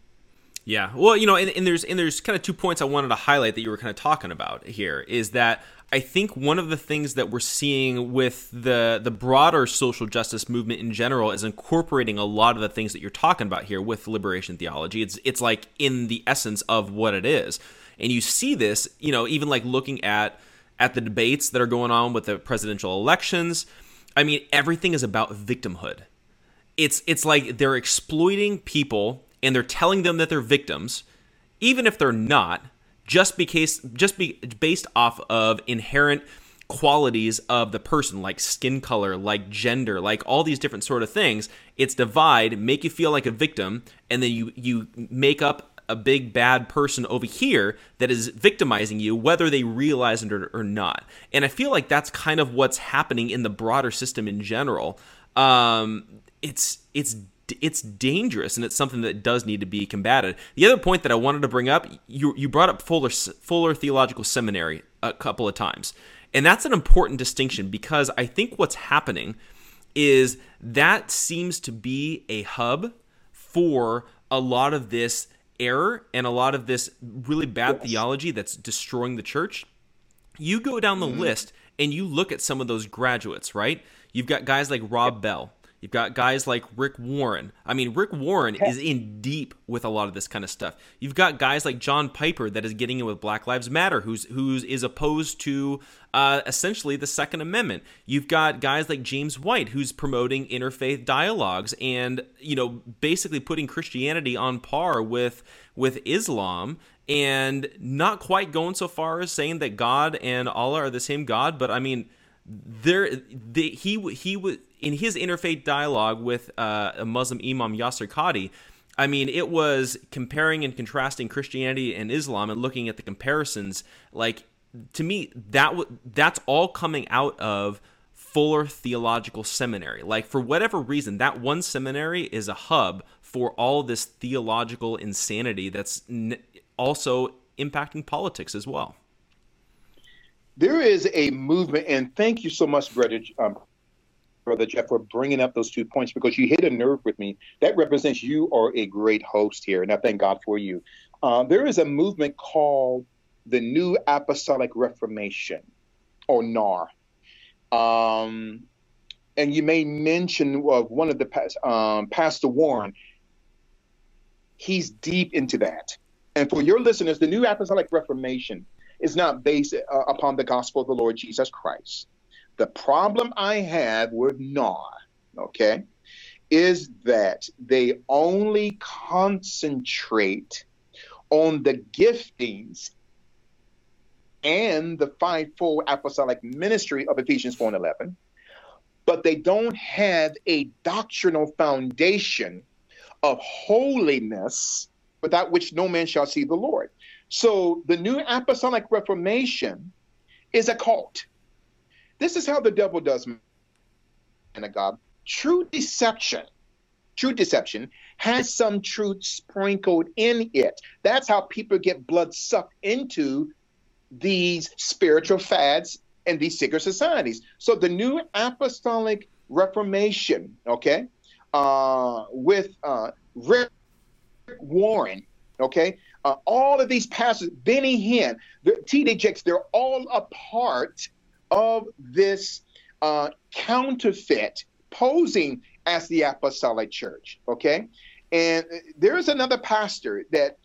Yeah. Well, you know, and, and, there's and there's kind of two points I wanted to highlight that you were kind of talking about here is that I think one of the things that we're seeing with the the broader social justice movement in general is incorporating a lot of the things that you're talking about here with liberation theology. It's it's like in the essence of what it is. And you see this, you know, even like looking at at the debates that are going on with the presidential elections. I mean, everything is about victimhood. It's it's like they're exploiting people and they're telling them that they're victims, even if they're not, just because just be based off of inherent qualities of the person like skin color like gender like all these different sort of things it's divide make you feel like a victim and then you you make up a big bad person over here that is victimizing you whether they realize it or, not and i feel like that's kind of what's happening in the broader system in general um, it's it's it's dangerous and it's something that does need to be combated. The other point that I wanted to bring up, you you brought up Fuller Fuller Theological Seminary a couple of times. And that's an important distinction because I think what's happening is that seems to be a hub for a lot of this error and a lot of this really bad yes. theology that's destroying the church. You go down the mm-hmm. list and you look at some of those graduates, right? You've got guys like Rob Bell, You've got guys like Rick Warren. I mean, Rick Warren is in deep with a lot of this kind of stuff. You've got guys like John Piper that is getting in with Black Lives Matter, who's who's is opposed to uh, essentially the Second Amendment. You've got guys like James White, who's promoting interfaith dialogues and you know basically putting Christianity on par with with Islam and not quite going so far as saying that God and Allah are the same God, but I mean there the, he he was in his interfaith dialogue with uh, a Muslim imam Yasir Qadhi. I mean, it was comparing and contrasting Christianity and Islam and looking at the comparisons. Like to me, that w- that's all coming out of Fuller Theological Seminary. Like for whatever reason, that one seminary is a hub for all this theological insanity that's n- also impacting politics as well there is a movement, and thank you so much, brother, um, brother Jeff, for bringing up those two points because you hit a nerve with me. That represents you are a great host here, and I thank God for you. Uh, there is a movement called the New Apostolic Reformation, or NAR. Um, and you may mention uh, one of the um, Pastor Warren. He's deep into that. And for your listeners, the New Apostolic Reformation is not based uh, upon the gospel of the Lord Jesus Christ. The problem I have with NAR, okay, is that they only concentrate on the giftings and the fivefold apostolic ministry of Ephesians 4 and 11, but they don't have a doctrinal foundation of holiness without which no man shall see the Lord. So the New Apostolic Reformation is a cult. This is how the devil does, man God. True deception, true deception has some truth sprinkled in it. That's how people get blood sucked into these spiritual fads and these secret societies. So the New Apostolic Reformation, okay, uh, with uh, Rick Warren, okay, uh, all of these pastors, Benny Hinn, T.D. Jakes, they're all a part of this uh, counterfeit posing as the apostolic church. Okay. And there's another pastor that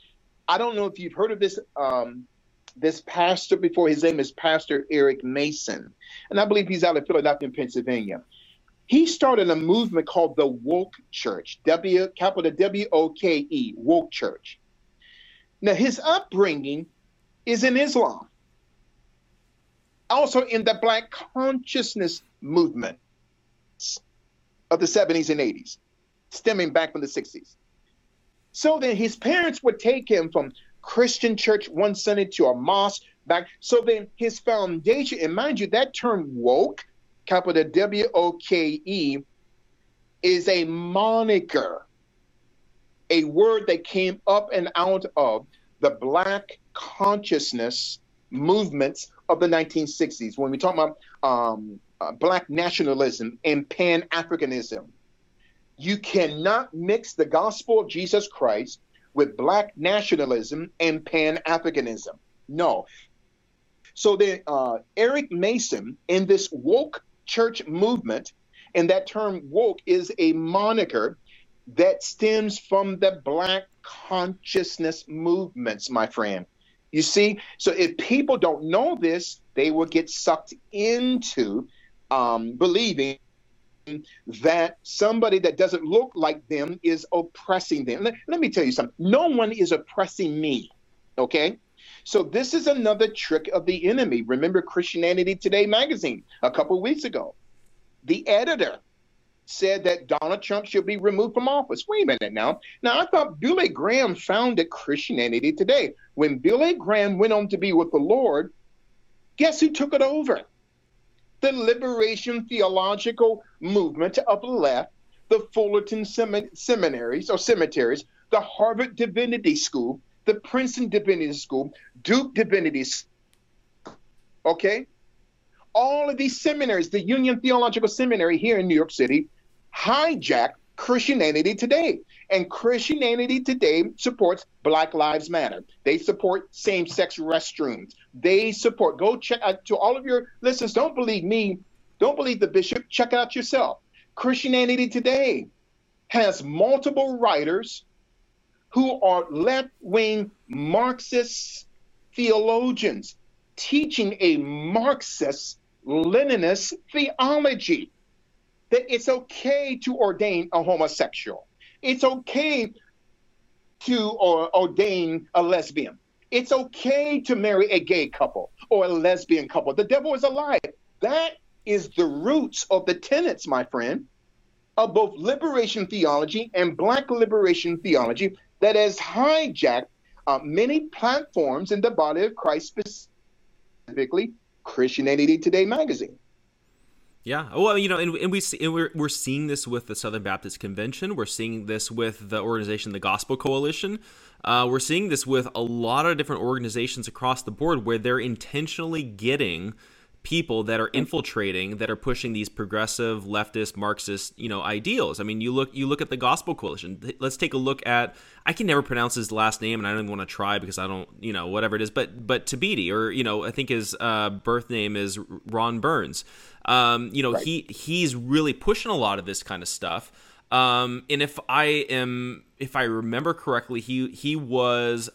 I don't know if you've heard of this um, this pastor before. His name is Pastor Eric Mason, and I believe he's out of Philadelphia, Pennsylvania. He started a movement called the Woke Church, W capital W O K E, Woke Church. Now, his upbringing is in Islam, also in the Black consciousness movement of the 70s and 80s, stemming back from the 60s. So then his parents would take him from Christian church one Sunday to a mosque back. So then his foundation, and mind you, that term woke, capital W O K E, is a moniker, a word that came up and out of the Black consciousness movements of the 1960s. When we talk about um, uh, Black nationalism and Pan Africanism, you cannot mix the gospel of Jesus Christ with Black nationalism and Pan Africanism. No. So then, uh, Eric Mason in this woke church movement, and that term woke is a moniker that stems from the Black consciousness movements, my friend. You see, so if people don't know this, they will get sucked into um, believing that somebody that doesn't look like them is oppressing them. Let, let, me tell you something no one is oppressing me, okay? So, this is another trick of the enemy. Remember Christianity Today magazine a couple weeks ago? The editor said that Donald Trump should be removed from office. Wait a minute now. Now, I thought Billy Graham founded Christianity Today. When Billy Graham went on to be with the Lord, guess who took it over? The Liberation Theological Movement of the left, the Fullerton Sem- seminaries or cemeteries, the Harvard Divinity School, the Princeton Divinity School, Duke Divinity School. Okay? All of these seminaries, the Union Theological Seminary here in New York City, hijack Christianity Today. And Christianity Today supports Black Lives Matter. They support same sex restrooms. They support, go check out to all of your listeners. Don't believe me. Don't believe the bishop. Check out yourself. Christianity Today has multiple writers who are left wing Marxist theologians teaching a Marxist Leninist theology that it's okay to ordain a homosexual. It's okay to or, ordain a lesbian. It's okay to marry a gay couple or a lesbian couple. The devil is alive. That is the roots of the tenets, my friend, of both liberation theology and black liberation theology that has hijacked uh, many platforms in the body of Christ, specifically Christianity Today magazine. Yeah, well, you know, and, and we see, and we're we're seeing this with the Southern Baptist Convention. We're seeing this with the organization, the Gospel Coalition. Uh, we're seeing this with a lot of different organizations across the board, where they're intentionally getting people that are infiltrating that are pushing these progressive leftist marxist you know ideals. I mean you look you look at the gospel coalition. Let's take a look at i can never pronounce his last name and i don't even want to try because i don't you know whatever it is but but Thabiti or you know i think his uh, birth name is ron burns. Um, you know right. he he's really pushing a lot of this kind of stuff. Um, and if i am if i remember correctly he he was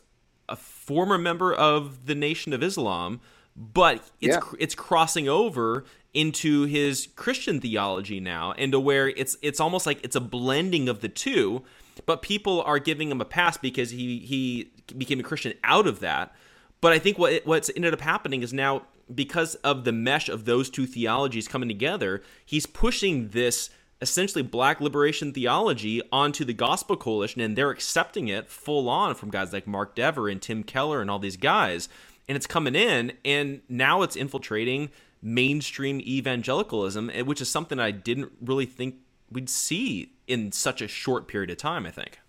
a former member of the nation of islam but it's yeah. it's crossing over into his Christian theology now, and to where it's it's almost like it's a blending of the two. But people are giving him a pass because he he became a Christian out of that. But I think what what's ended up happening is now because of the mesh of those two theologies coming together, he's pushing this essentially black liberation theology onto the gospel coalition and they're accepting it full on from guys like Mark Dever and Tim Keller and all these guys and it's coming in and now it's infiltrating mainstream evangelicalism eh, which is something i didn't really think we'd see in such a short period of time i think.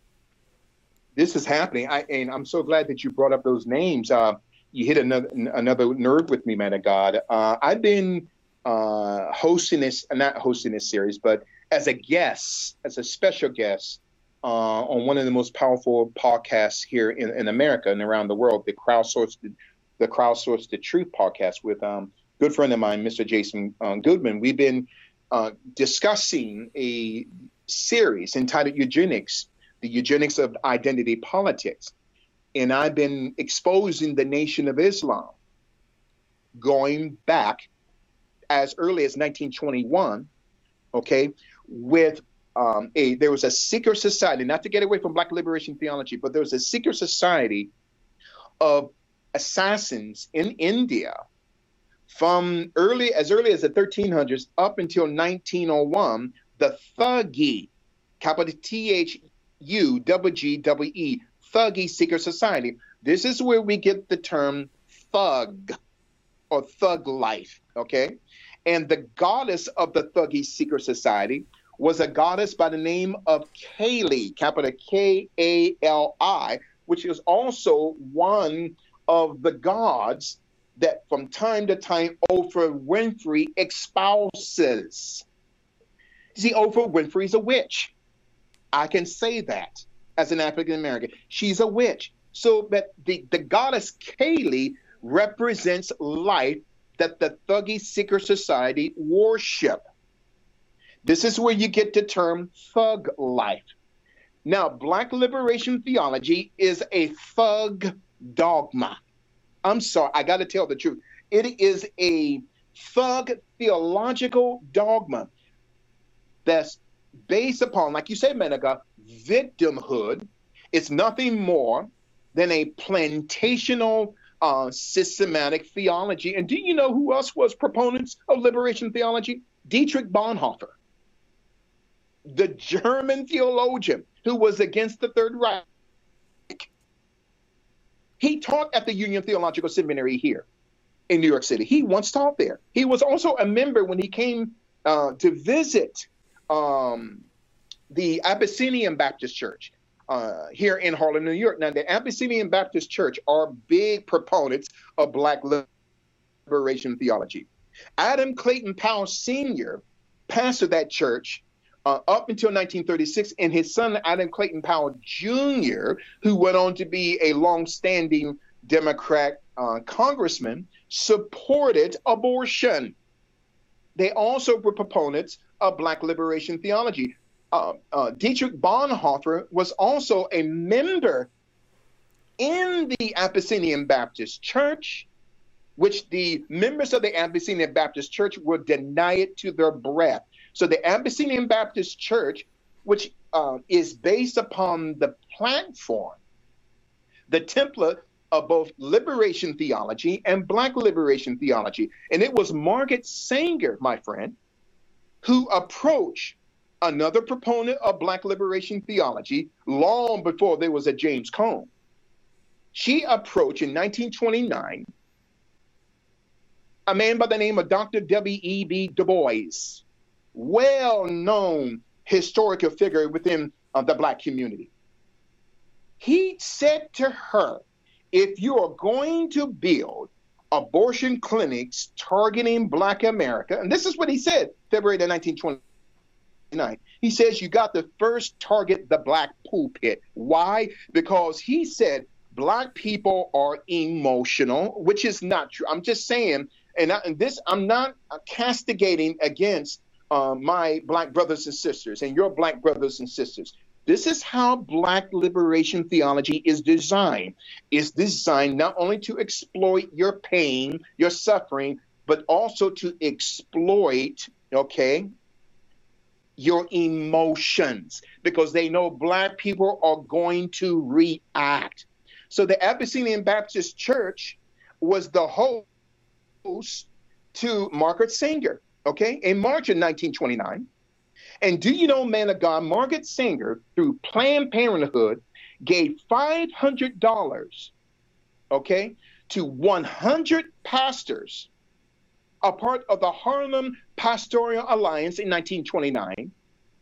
This is happening. I, and i'm so glad that you brought up those names. Uh, you hit another another nerve with me man of god. Uh, i've been uh, hosting this not hosting this series but as a guest as a special guest uh, on one of the most powerful podcasts here in, in America and around the world, the crowdsourced the Crowdsource the Truth podcast with um, good friend of mine, Mr. Jason uh, Goodman. We've been uh, discussing a series entitled Eugenics, the Eugenics of Identity Politics. And I've been exposing the Nation of Islam going back as early as 1921, okay, with um, a there was a secret society, not to get away from Black liberation theology, but there was a secret society of assassins in India from early as early as the 1300s up until 1901 the Thuggee capital T H U W G W E Thuggee Secret Society. This is where we get the term thug or thug life okay? And the goddess of the Thuggee Secret Society was a goddess by the name of Kali, capital K A L I, which is also one of the gods that from time to time Oprah Winfrey espouses. See, Oprah Winfrey is a witch. I can say that as an African American. She's a witch. So that the, the goddess Kali represents life that the Thuggee Secret Society worship. This is where you get the term thug life. Now, Black liberation theology is a thug dogma. I'm sorry, I got to tell the truth. It is a thug theological dogma that's based upon, like you said, Menega, victimhood. It's nothing more than a plantational uh, systematic theology. And do you know who else was proponents of liberation theology? Dietrich Bonhoeffer, the German theologian who was against the Third Reich. He taught at the Union Theological Seminary here in New York City. He once taught there. He was also a member when he came uh, to visit um, the Abyssinian Baptist Church uh, here in Harlem, New York. Now, the Abyssinian Baptist Church are big proponents of Black liberation theology. Adam Clayton Powell Sr. pastor that church uh, up until 1936, and his son Adam Clayton Powell Jr., who went on to be a long-standing Democrat uh, congressman, supported abortion. They also were proponents of Black liberation theology uh, uh, Dietrich Bonhoeffer was also a member in the Abyssinian Baptist Church, which the members of the Abyssinian Baptist Church would deny it to their breath. So the Abyssinian Baptist Church, which uh, is based upon the platform, the template of both liberation theology and black liberation theology. And it was Margaret Sanger, my friend, who approached another proponent of black liberation theology long before there was a James Cone. She approached in 1929 a man by the name of Dr. W.E.B. Du Bois, well known historical figure within uh, the black community. He said to her, if you are going to build abortion clinics targeting black America, and this is what he said February the 1929. He says you got to first target the black pulpit. Why? Because he said black people are emotional, which is not true. I'm just saying, and, I, and this I'm not castigating against uh, my black brothers and sisters and your black brothers and sisters. This is how black liberation theology is designed. It's designed not only to exploit your pain, your suffering, but also to exploit, okay, your emotions because they know black people are going to react. So the Abyssinian Baptist Church was the host to Margaret Sanger, okay, in March of 1929. And do you know, man of God, Margaret Sanger, through Planned Parenthood, gave $500, okay, to 100 pastors a part of the Harlem Pastoral Alliance in 1929,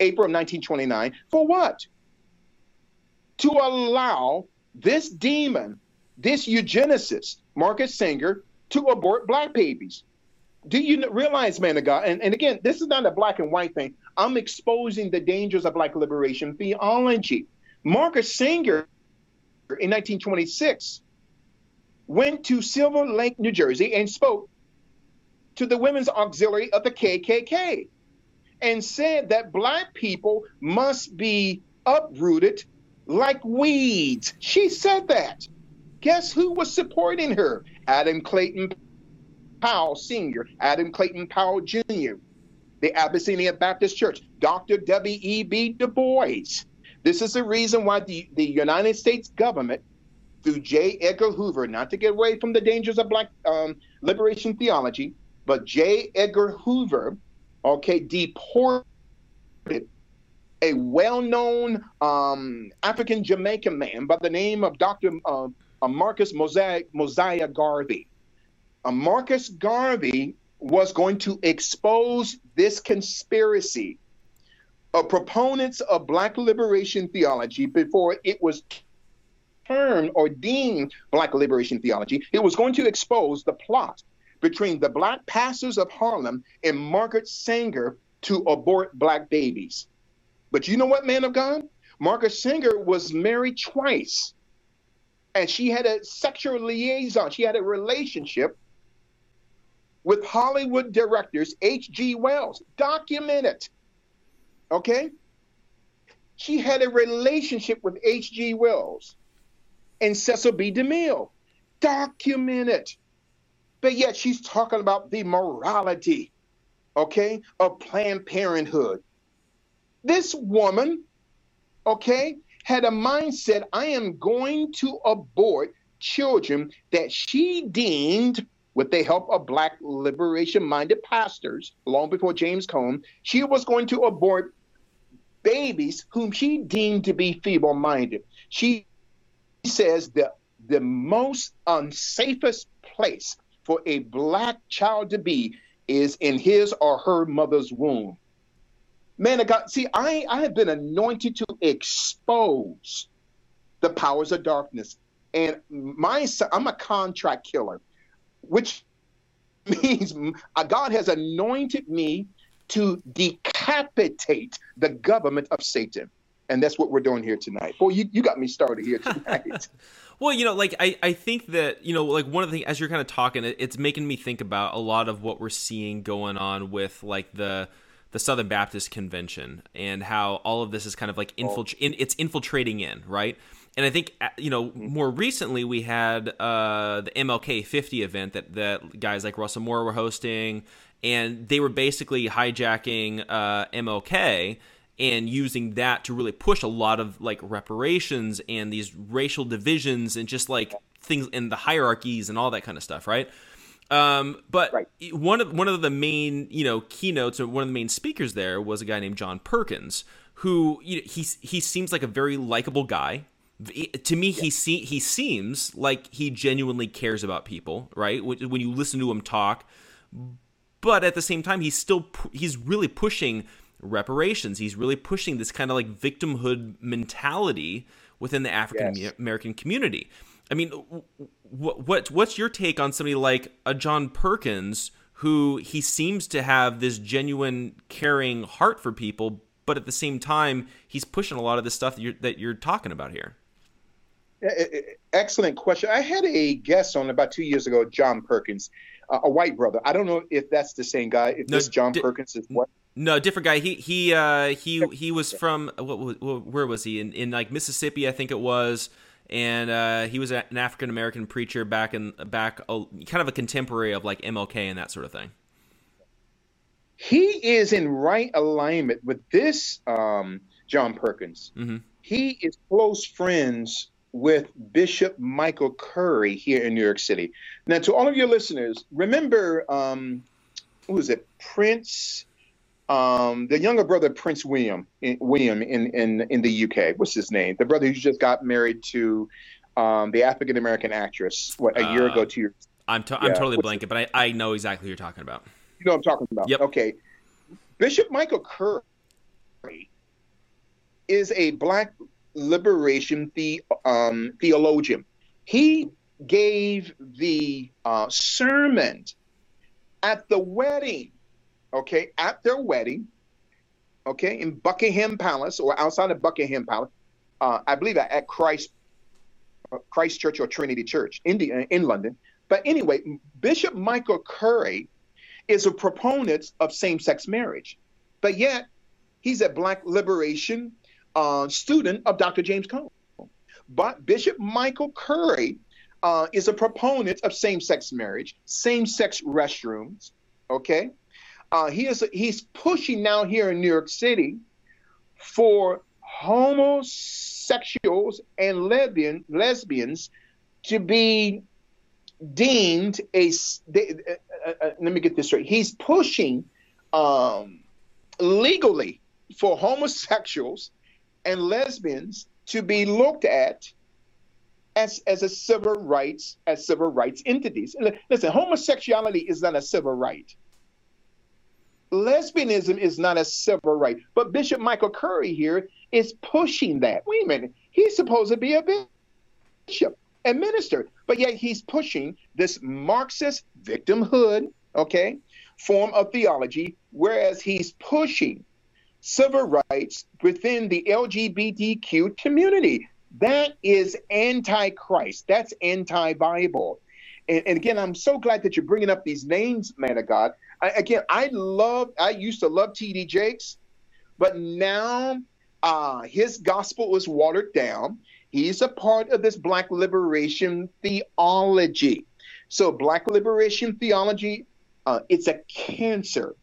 April of 1929, for what? To allow this demon, this eugenicist, Marcus Sanger, to abort black babies. Do you realize, man of God? And, and again, this is not a black and white thing. I'm exposing the dangers of black liberation theology. Marcus Singer in 1926 went to Silver Lake, New Jersey, and spoke to the Women's Auxiliary of the KKK and said that black people must be uprooted like weeds. She said that. Guess who was supporting her? Adam Clayton Powell Sr., Adam Clayton Powell Jr., the Abyssinian Baptist Church, Dr. W.E.B. Du Bois. This is the reason why the, the United States government through J. Edgar Hoover, not to get away from the dangers of black um, liberation theology, but J. Edgar Hoover, okay, deported a well-known um, African Jamaican man by the name of Dr. Uh, uh, Marcus Mosiah Garvey. Uh, Marcus Garvey was going to expose this conspiracy of proponents of Black liberation theology before it was termed or deemed Black liberation theology. It was going to expose the plot between the Black pastors of Harlem and Margaret Sanger to abort Black babies. But you know what, man of God? Margaret Sanger was married twice. And she had a sexual liaison. She had a relationship with Hollywood directors H.G. Wells. Document it. Okay? She had a relationship with H.G. Wells and Cecil B. DeMille. Document it. But yet she's talking about the morality, okay, of Planned Parenthood. This woman, okay, had a mindset I am going to abort children that she deemed with the help of black liberation minded pastors long before James Cone, she was going to abort babies whom she deemed to be feeble minded. She says that the most unsafest place for a black child to be is in his or her mother's womb. Man of God, see, I, I have been anointed to expose the powers of darkness. And my I'm a contract killer which [LAUGHS] means uh, God has anointed me to decapitate the government of Satan. And that's what we're doing here tonight. Boy, you, you got me started here tonight. [LAUGHS] well, you know, like I, I think that, you know, like one of the things as you're kind of talking, it, it's making me think about a lot of what we're seeing going on with like the the Southern Baptist Convention and how all of this is kind of like infiltra- in, it's infiltrating in, right? And I think uh, you know more recently we had uh, the MLK 50 event that that guys like Russell Moore were hosting, and they were basically hijacking uh, MLK and using that to really push a lot of like reparations and these racial divisions and just like things in the hierarchies and all that kind of stuff, right? Um, but right. one of one of the main you know keynotes or one of the main speakers there was a guy named John Perkins, who you know, he he seems like a very likable guy to me he se- he seems like he genuinely cares about people right? When you listen to him talk. But at the same time he's still he's really pushing reparations. He's really pushing this kind of like victimhood mentality within the african yes. american community. I mean what, what what's your take on somebody like a john perkins who he seems to have this genuine caring heart for people but at the same time he's pushing a lot of the stuff that you're, that you're talking about here Excellent question. I had a guest on about two years ago, John Perkins, uh, a white brother. I don't know if that's the same guy. If no, this John di- Perkins is what? No, different guy. He he uh, he he was from what, what, where was he in in like Mississippi, I think it was, and uh, he was an African American preacher back in back uh, kind of a contemporary of like MLK and that sort of thing. He is in right alignment with this um, John Perkins. Mm-hmm. He is close friends with Bishop Michael Curry here in New York City. Now, to all of your listeners, remember, um, who was it? Prince, um, the younger brother, Prince William, in, William in, in, in the UK. What's his name? The brother who just got married to um, the African American actress, what, a uh, year ago, two years I'm, to- yeah. I'm totally blanking, but I, I know exactly who you're talking about. You know what I'm talking about? Yep. Okay. Bishop Michael Curry is a black liberation the, um, theologian. He gave the uh, sermon at the wedding, okay, at their wedding, okay, in Buckingham Palace or outside of Buckingham Palace, uh, I believe at Christ uh, Christ Church or Trinity Church in, the, in London. But anyway, Bishop Michael Curry is a proponent of same-sex marriage, but yet he's a black liberation uh, student of Dr. James Cone. But Bishop Michael Curry uh, is a proponent of same-sex marriage, same-sex restrooms. Okay, uh, he is he's pushing now here in New York City for homosexuals and lesbian lesbians to be deemed a. They, uh, uh, let me get this straight. He's pushing um, legally for homosexuals and lesbians to be looked at as as a civil rights as civil rights entities. Listen, homosexuality is not a civil right. Lesbianism is not a civil right. But Bishop Michael Curry here is pushing that. Wait a minute. He's supposed to be a bishop and minister, but yet he's pushing this Marxist victimhood, okay, form of theology, whereas he's pushing civil rights within the LGBTQ community. That is anti-Christ. That's anti-Bible. And, and, again, I'm so glad that you're bringing up these names, man of God. I, again, I love. I used to love T.D. Jakes, but now uh, his gospel is watered down. He's a part of this Black liberation theology. So, Black liberation theology, uh, it's a cancer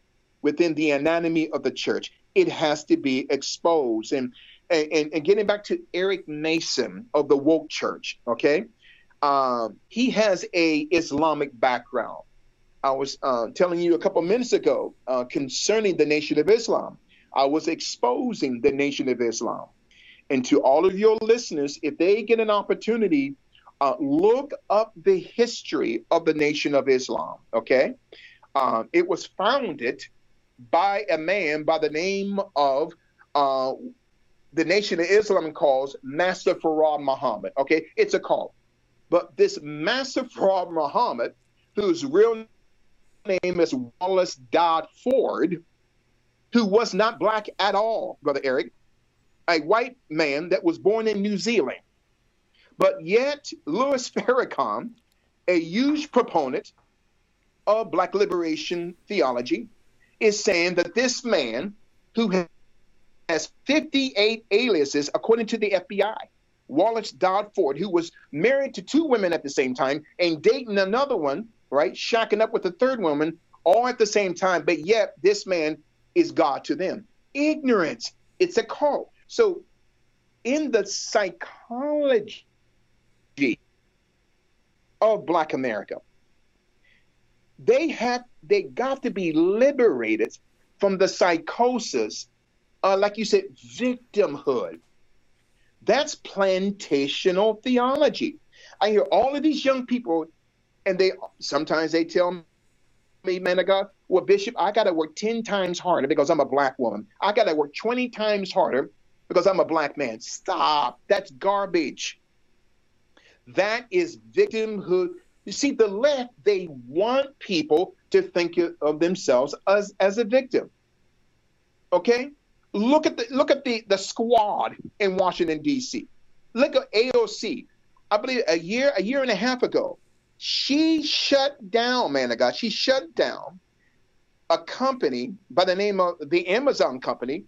within the anatomy of the church. It has to be exposed. And and, and getting back to Eric Mason of the woke church, okay, um, he has a Islamic background. I was uh, telling you a couple minutes ago uh, concerning the Nation of Islam. I was exposing the Nation of Islam. And to all of your listeners, if they get an opportunity, uh, look up the history of the Nation of Islam. Okay, um, it was founded by a man by the name of uh, the Nation of Islam calls Master Fard Muhammad. Okay, it's a call. But this Master Fard Muhammad, whose real name is Wallace Dodd Ford, who was not black at all, Brother Eric, a white man that was born in New Zealand. But yet, Louis Farrakhan, a huge proponent of black liberation theology, is saying that this man, who has 58 aliases according to the FBI. Wallace Dodd Ford, who was married to two women at the same time and dating another one, right? Shacking up with a third woman all at the same time, but yet this man is God to them. Ignorance. It's a cult. So, in the psychology of Black America, they have they got to be liberated from the psychosis uh, like you said, victimhood. That's plantational theology. I hear all of these young people, and they sometimes they tell me, man of God, well, Bishop, I got to work 10 times harder because I'm a black woman. I got to work 20 times harder because I'm a black man. Stop. That's garbage. That is victimhood. You see, the left, they want people to think of themselves as, as a victim. Okay? Look at the look at the the squad in Washington D.C. Look at AOC. I believe a year a year and a half ago, she shut down. Man of God, she shut down a company by the name of the Amazon company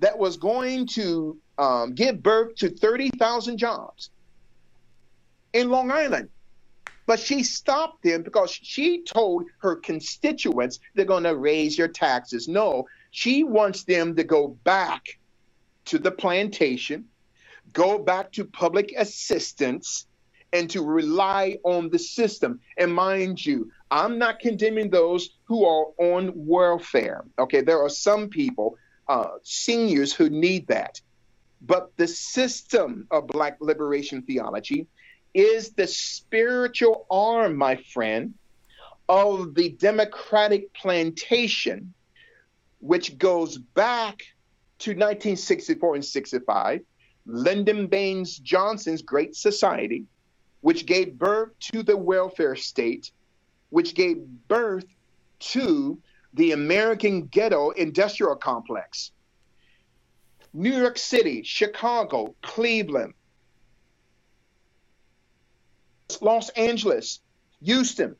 that was going to um, give birth to thirty thousand jobs in Long Island. But she stopped them because she told her constituents they're going to raise your taxes. No, she wants them to go back to the plantation, go back to public assistance, and to rely on the system. And mind you, I'm not condemning those who are on welfare. Okay, there are some people, uh, seniors, who need that. But the system of Black liberation theology is the spiritual arm, my friend, of the democratic plantation which goes back to 1964 and 65, Lyndon Baines Johnson's Great Society, which gave birth to the welfare state, which gave birth to the American ghetto industrial complex. New York City, Chicago, Cleveland, Los Angeles, Houston,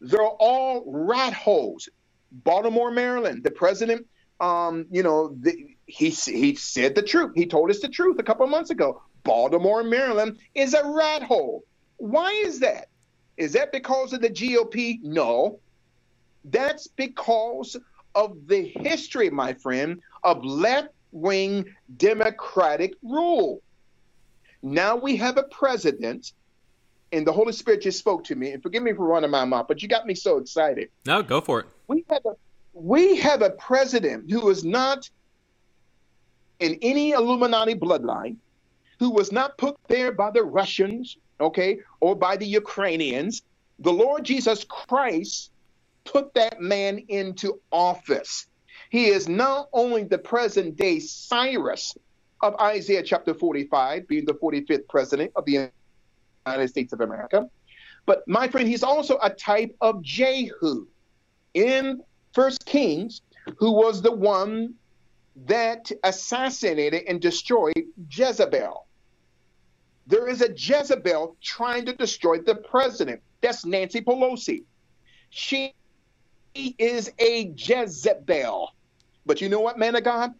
they're all rat holes. Baltimore, Maryland. The president, um, you know, the, he he said the truth. He told us the truth a couple of months ago. Baltimore, Maryland is a rat hole. Why is that? Is that because of the GOP? No. That's because of the history, my friend, of left wing Democratic rule. Now we have a president and the Holy Spirit just spoke to me. And forgive me for running my mouth, but you got me so excited. No, go for it. We have a we have a president who is not in any Illuminati bloodline, who was not put there by the Russians, okay, or by the Ukrainians. The Lord Jesus Christ put that man into office. He is not only the present day Cyrus of Isaiah chapter 45, being the 45th president of the United States of America, but my friend, he's also a type of Jehu in First Kings, who was the one that assassinated and destroyed Jezebel. There is a Jezebel trying to destroy the president. That's Nancy Pelosi. She is a Jezebel. But you know what, man of God?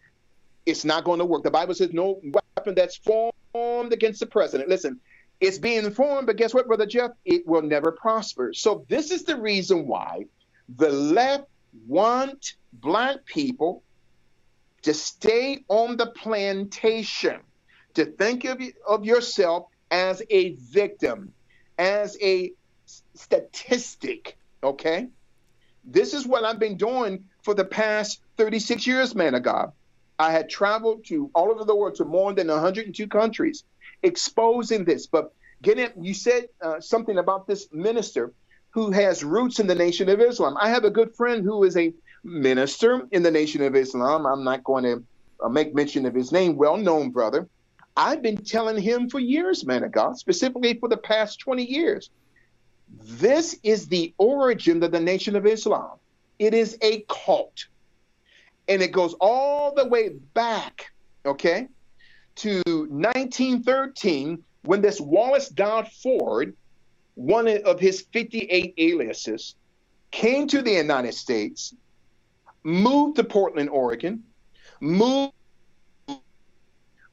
It's not going to work. The Bible says no weapon that's formed against the president. Listen, it's being formed, but guess what, Brother Jeff? It will never prosper. So this is the reason why the left want black people to stay on the plantation, to think of, of yourself as a victim, as a statistic, okay? This is what I've been doing for the past 36 years, man of God. I had traveled to all over the world to more than 102 countries, exposing this. But getting, you said uh, something about this minister who has roots in the Nation of Islam. I have a good friend who is a minister in the Nation of Islam. I'm not going to uh, make mention of his name, well known brother. I've been telling him for years, man of God, specifically for the past 20 years. This is the origin of the Nation of Islam. It is a cult. And it goes all the way back, okay, to 1913 when this Wallace Dodd Ford one of his 58 aliases, came to the United States, moved to Portland, Oregon, moved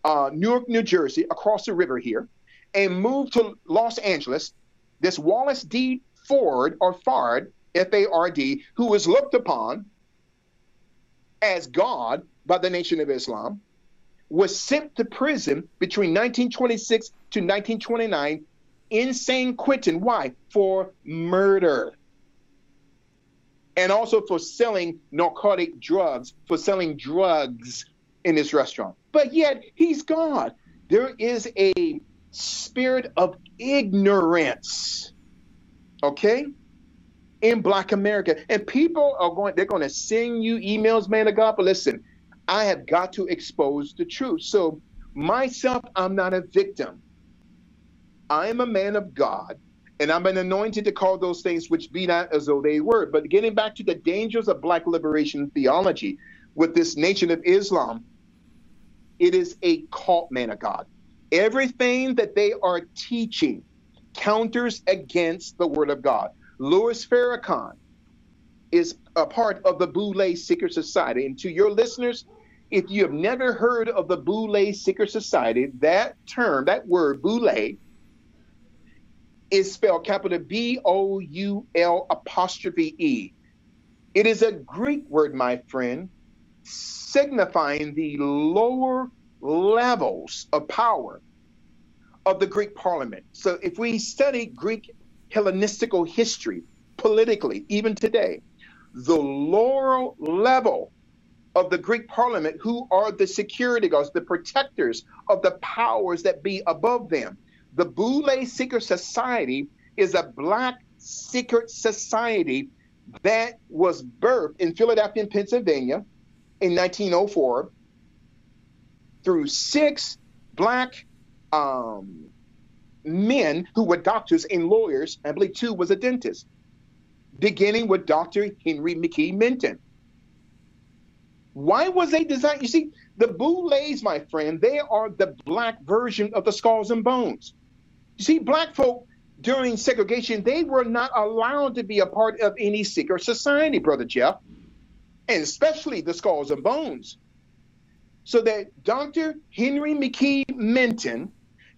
uh, Newark, New Jersey, across the river here, and moved to Los Angeles. This Wallace D. Ford, or Fard, F A R D, who was looked upon as God by the Nation of Islam, was sent to prison between 1926 to 1929 in San Quentin. Why? For murder. And also for selling narcotic drugs, for selling drugs in this restaurant. But yet, he's gone. There is a spirit of ignorance, okay, in Black America. And people are going, they're going to send you emails, man of God. But listen, I have got to expose the truth. So, myself, I'm not a victim. I am a man of God, and I'm an anointed to call those things which be not as though they were. But getting back to the dangers of black liberation theology with this nation of Islam, it is a cult, man of God. Everything that they are teaching counters against the word of God. Louis Farrakhan is a part of the Boule Secret Society. And to your listeners, if you have never heard of the Boule Secret Society, that term, that word, Boule, is spelled capital B O U L apostrophe E. It is a Greek word, my friend, signifying the lower levels of power of the Greek parliament. So if we study Greek Hellenistical history politically, even today, the lower level of the Greek parliament, who are the security guards, the protectors of the powers that be above them, the Boule Secret Society is a black secret society that was birthed in Philadelphia, Pennsylvania in 1904 through six black um, men who were doctors and lawyers. I believe two was a dentist, beginning with Dr. Henry McKee Minton. Why was they designed? You see, the Boules, my friend, they are the black version of the skulls and bones. You see, black folk during segregation, they were not allowed to be a part of any secret society, Brother Jeff, and especially the Skulls and Bones. So that Dr. Henry McKee Minton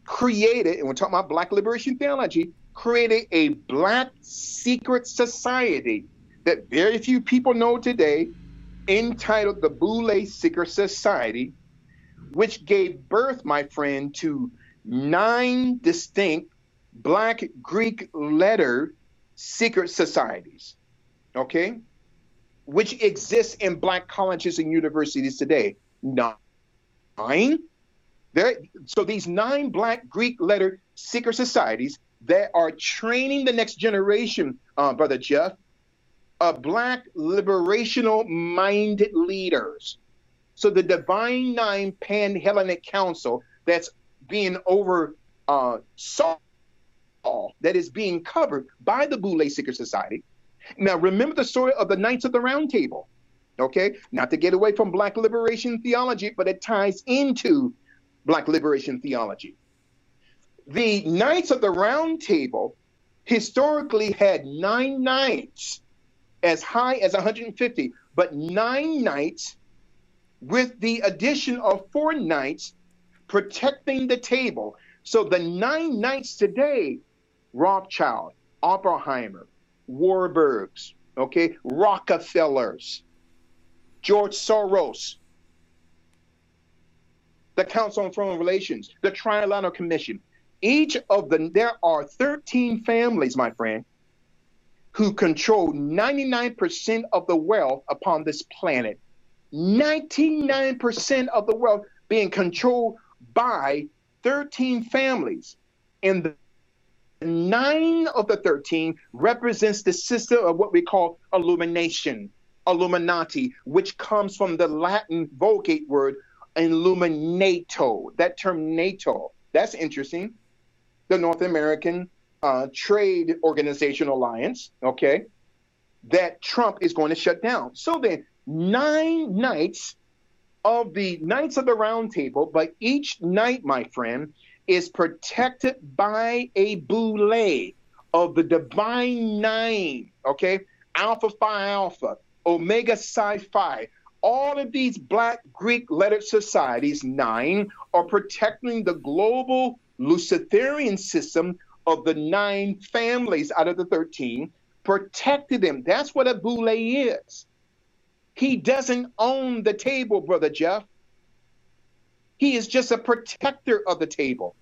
created, and we're talking about Black liberation theology, created a Black secret society that very few people know today, entitled the Boule Secret Society, which gave birth, my friend, to nine distinct black Greek letter secret societies, okay, which exist in black colleges and universities today. Nine. There, so these nine black Greek letter secret societies that are training the next generation, uh, Brother Jeff, of black liberational minded leaders. So the Divine Nine Pan Hellenic Council that's being over uh, saw that is being covered by the Boule Secret Society. Now, remember the story of the Knights of the Round Table, okay? Not to get away from Black liberation theology, but it ties into Black liberation theology. The Knights of the Round Table historically had nine knights, as high as 150, but nine knights with the addition of four knights protecting the table. So the nine knights today Rothschild, Oppenheimer, Warburgs, okay, Rockefellers, George Soros, the Council on Foreign Relations, the Trilateral Commission. Each of them, there are 13 families, my friend, who control 99% of the wealth upon this planet. 99% of the wealth being controlled by 13 families. And the nine of the 13 represents the system of what we call illumination, illuminati, which comes from the Latin Vulgate word illuminato, that term NATO. That's interesting. The North American uh, Trade Organization Alliance, okay, that Trump is going to shut down. So then, nine knights of the Knights of the Round Table, but each knight, my friend, is protected by a boule of the divine nine, okay? Alpha Phi Alpha, Omega Psi Phi. All of these black Greek lettered societies, nine, are protecting the global Luciferian system of the nine families out of the 13, protected them. That's what a boule is. He doesn't own the table, Brother Jeff. He is just a protector of the table.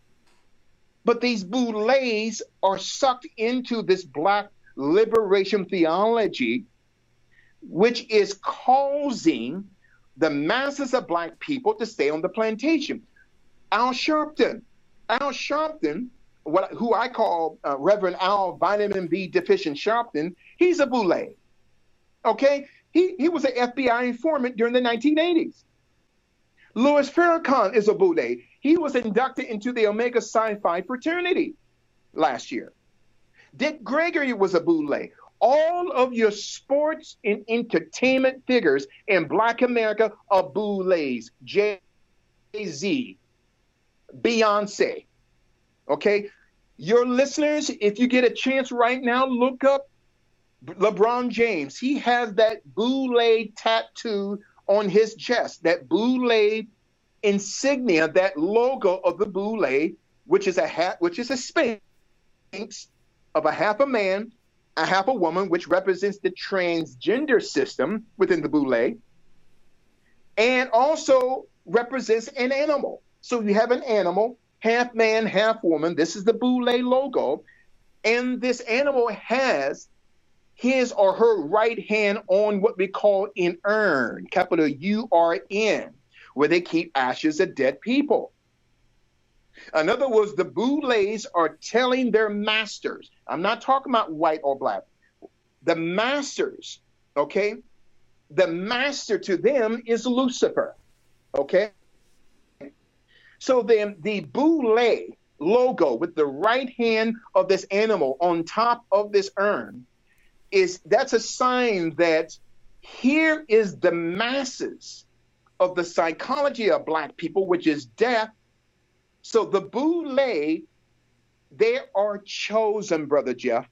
But these boules are sucked into this black liberation theology, which is causing the masses of black people to stay on the plantation. Al Sharpton, Al Sharpton, what, who I call uh, Reverend Al Vitamin B deficient Sharpton, he's a boule. Okay? He, he was an FBI informant during the 1980s. Louis Farrakhan is a boule. He was inducted into the Omega Psi Phi fraternity last year. Dick Gregory was a boule. All of your sports and entertainment figures in Black America are boules. Jay Z, Beyonce. Okay? Your listeners, if you get a chance right now, look up LeBron James. He has that boule tattoo on his chest, that boule insignia, that logo of the boule, which is a hat, which is a sphinx of a half a man, a half a woman, which represents the transgender system within the boule, and also represents an animal. So you have an animal, half man, half woman. This is the boule logo. And this animal has his or her right hand on what we call an urn, capital U R N, where they keep ashes of dead people. In other words, the boules are telling their masters, I'm not talking about white or black, the masters, okay? The master to them is Lucifer, okay? So then the boule logo with the right hand of this animal on top of this urn is that's a sign that here is the masses of the psychology of black people, which is death. So the boule, they are chosen, Brother Jeff.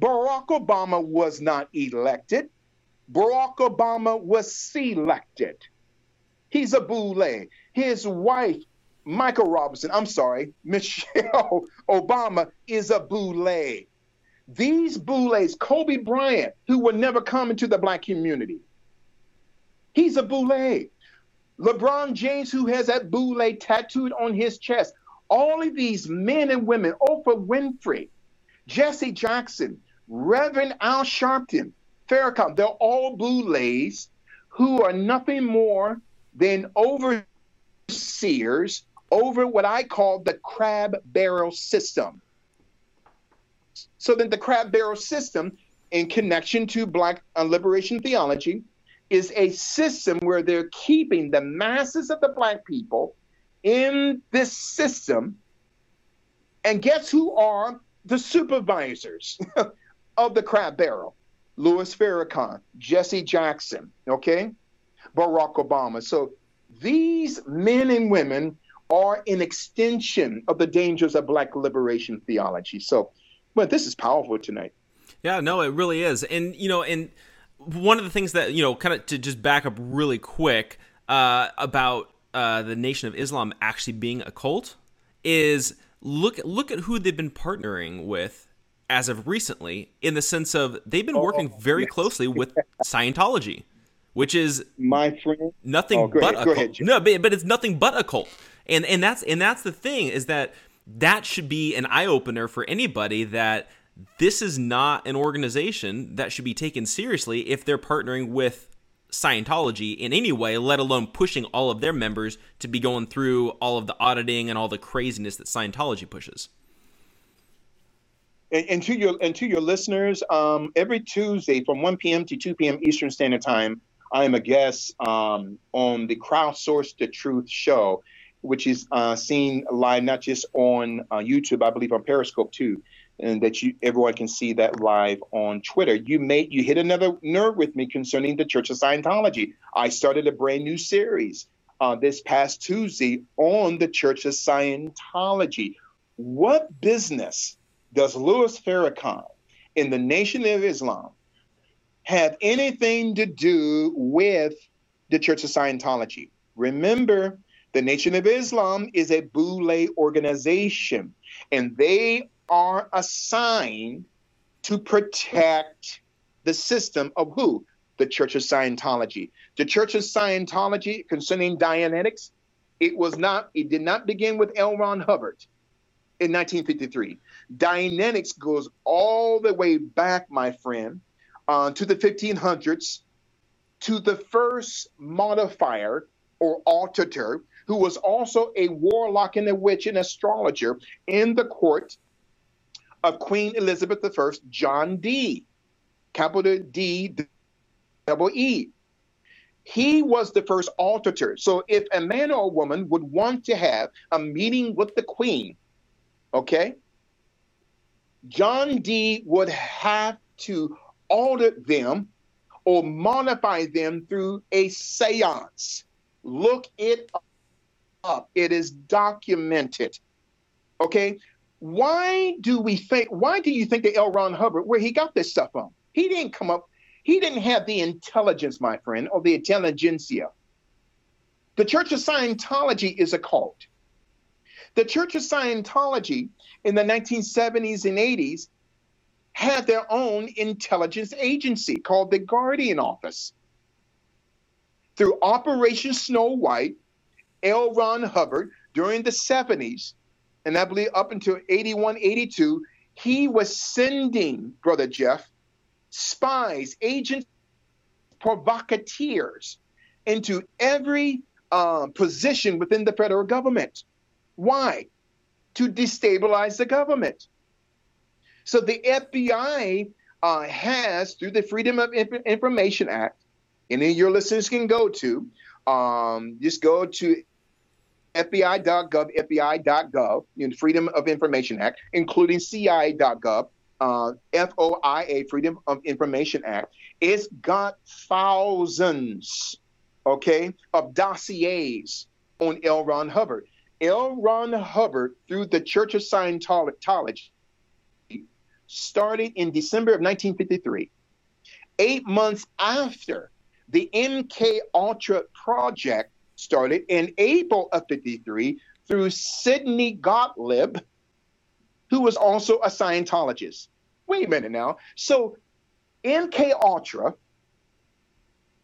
Barack Obama was not elected. Barack Obama was selected. He's a boule. His wife, Michael Robinson, I'm sorry, Michelle [LAUGHS] Obama, is a boule. These boules, Kobe Bryant, who will never come into the black community, he's a boule. LeBron James, who has that boule tattooed on his chest, all of these men and women, Oprah Winfrey, Jesse Jackson, Reverend Al Sharpton, Farrakhan, they're all boulets who are nothing more than overseers over what I call the crab barrel system. So then the crab barrel system, in connection to Black uh, liberation theology, is a system where they're keeping the masses of the Black people in this system. And guess who are the supervisors [LAUGHS] of the crab barrel? Louis Farrakhan, Jesse Jackson, okay? Barack Obama. So these men and women are an extension of the dangers of black liberation theology. So, well, this is powerful tonight. Yeah, no, it really is. And, you know, and one of the things that, you know, kind of to just back up really quick uh, about uh, the Nation of Islam actually being a cult is look look at who they've been partnering with as of recently in the sense of they've been working oh, very closely with Scientology, which is my friend nothing oh, but ahead, a cult. No, but, but it's nothing but a cult and and that's and that's the thing is that that should be an eye opener for anybody that this is not an organization that should be taken seriously if they're partnering with Scientology in any way, let alone pushing all of their members to be going through all of the auditing and all the craziness that Scientology pushes. And, and to your and to your listeners, um, every Tuesday from 1 p.m. to 2 p.m. Eastern Standard Time, I am a guest um, on the Crowdsource the Truth show which is uh, seen live not just on uh, YouTube, I believe on Periscope too, and that you everyone can see that live on Twitter. You may you hit another nerve with me concerning the Church of Scientology. I started a brand new series uh, this past Tuesday on the Church of Scientology. What business does Louis Farrakhan in the Nation of Islam have anything to do with the Church of Scientology? Remember, the Nation of Islam is a Boule organization, and they are assigned to protect the system of who? The Church of Scientology. The Church of Scientology concerning Dianetics, it was not, it did not begin with L. Ron Hubbard in 1953. Dianetics goes all the way back, my friend, uh, to the 1500s, to the first modifier or alterter who was also a warlock and a witch and astrologer in the court of Queen Elizabeth I, John Dee, capital D, double E. He was the first alterter. So if a man or a woman would want to have a meeting with the queen, okay, John Dee would have to alter them or modify them through a seance. Look it up. It is documented. Okay. Why do we think, why do you think that L. Ron Hubbard, where he got this stuff from? He didn't come up, he didn't have the intelligence, my friend, or the intelligentsia. The Church of Scientology is a cult. The Church of Scientology in the 1970s and 80s had their own intelligence agency called the Guardian Office. Through Operation Snow White, L. Ron Hubbard during the 70s, and I believe up until 81, 82, he was sending, Brother Jeff, spies, agents, provocateurs into every uh, position within the federal government. Why? To destabilize the government. So the FBI uh, has, through the Freedom of Information Act, any of your listeners can go to, um, just go to FBI.gov, FBI.gov, know, Freedom of Information Act, including CIA.gov, uh, FOIA, Freedom of Information Act. It's got thousands, okay, of dossiers on L. Ron Hubbard. L. Ron Hubbard, through the Church of Scientology, started in December of 1953. Eight months after the MK Ultra project started in April of 53 through Sidney Gottlieb, who was also a Scientologist. Wait a minute now. So MK Ultra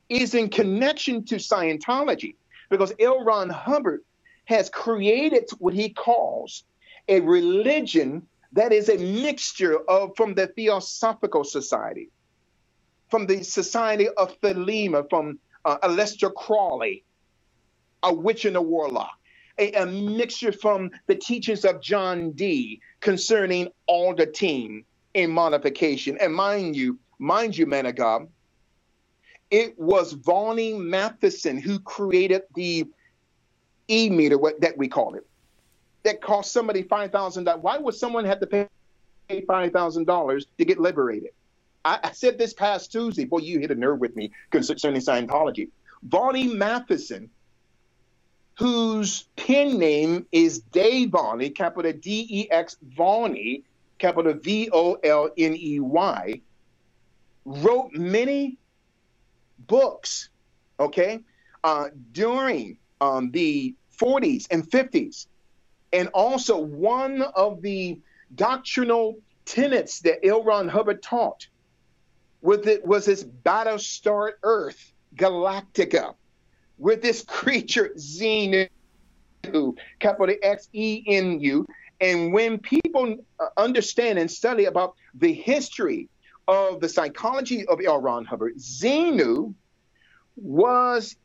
is in connection to Scientology because L. Ron Hubbard has created what he calls a religion that is a mixture of from the Theosophical Society, from the Society of Thelema, from uh, Aleister Crowley, a witch and a warlock, a, a, mixture from the teachings of John Dee concerning all the team in modification. And mind you, mind you, man of God, it was Volney Matheson who created the e meter, what that we call it, that cost somebody five thousand dollars. Why would someone have to pay five thousand dollars to get liberated? I, I, said this past Tuesday. Boy, you hit a nerve with me concerning Scientology. Volney Matheson, whose pen name is Dex Volney, capital D E X Volney, capital V O L N E Y, wrote many books, okay, uh, during um, the 40s and 50s. And also, one of the doctrinal tenets that L. Ron Hubbard taught with it was this Battlestar Earth Galactica, with this creature Xenu, capital X E N U. And when people uh, understand and study about the history of the psychology of L. Ron Hubbard, Xenu was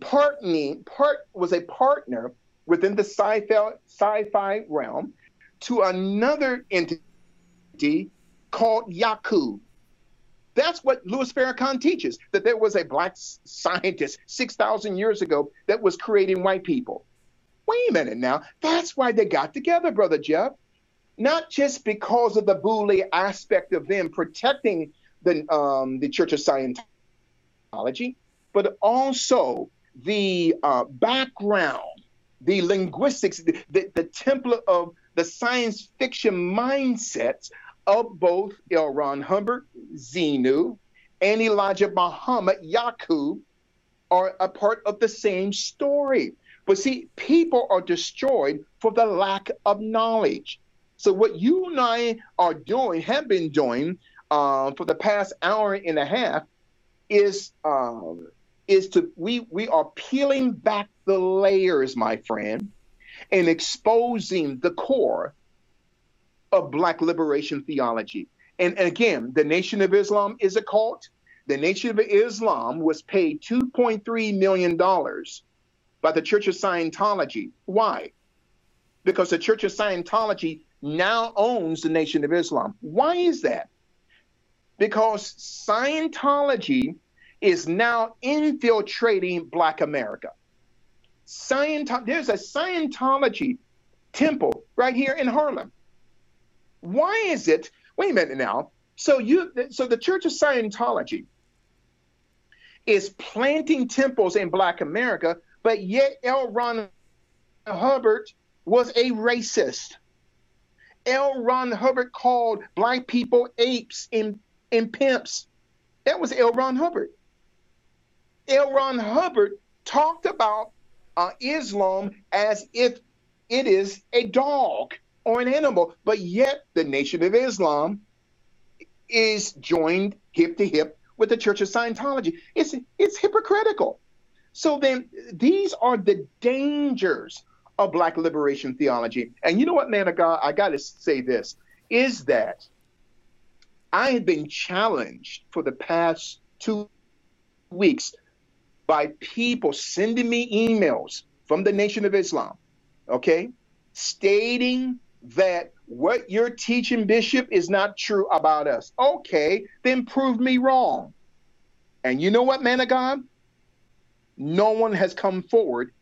partnering, part was a partner within the sci-fi, sci-fi realm to another entity called Yakub. That's what Louis Farrakhan teaches, that there was a black scientist 6,000 years ago that was creating white people. Wait a minute now. That's why they got together, Brother Jeff not just because of the bully aspect of them protecting the um, the Church of Scientology, but also the uh, background, the linguistics, the, the, the template of the science fiction mindsets of both L. Ron Hubbard, Xenu, and Elijah Muhammad, Yakub, are a part of the same story. But see, people are destroyed for the lack of knowledge. So what you and I are doing, have been doing uh, for the past hour and a half, is um, is to we we are peeling back the layers, my friend, and exposing the core of Black liberation theology. And, again, the Nation of Islam is a cult. The Nation of Islam was paid $2.3 million by the Church of Scientology. Why? Because the Church of Scientology now owns the Nation of Islam. Why is that? Because Scientology is now infiltrating Black America. Scientology, there's a Scientology temple right here in Harlem. Why is it? Wait a minute now. So you, so the Church of Scientology is planting temples in Black America, but yet L. Ron Hubbard was a racist. L. Ron Hubbard called black people apes and, and pimps. That was L. Ron Hubbard. L. Ron Hubbard talked about uh, Islam as if it is a dog or an animal, but yet the Nation of Islam is joined hip to hip with the Church of Scientology. It's it's hypocritical. So then these are the dangers of black liberation theology. And you know what, man of God, I got to say this is that I have been challenged for the past two weeks by people sending me emails from the Nation of Islam, okay, stating that what you're teaching, Bishop, is not true about us. Okay, then prove me wrong. And you know what, man of God? No one has come forward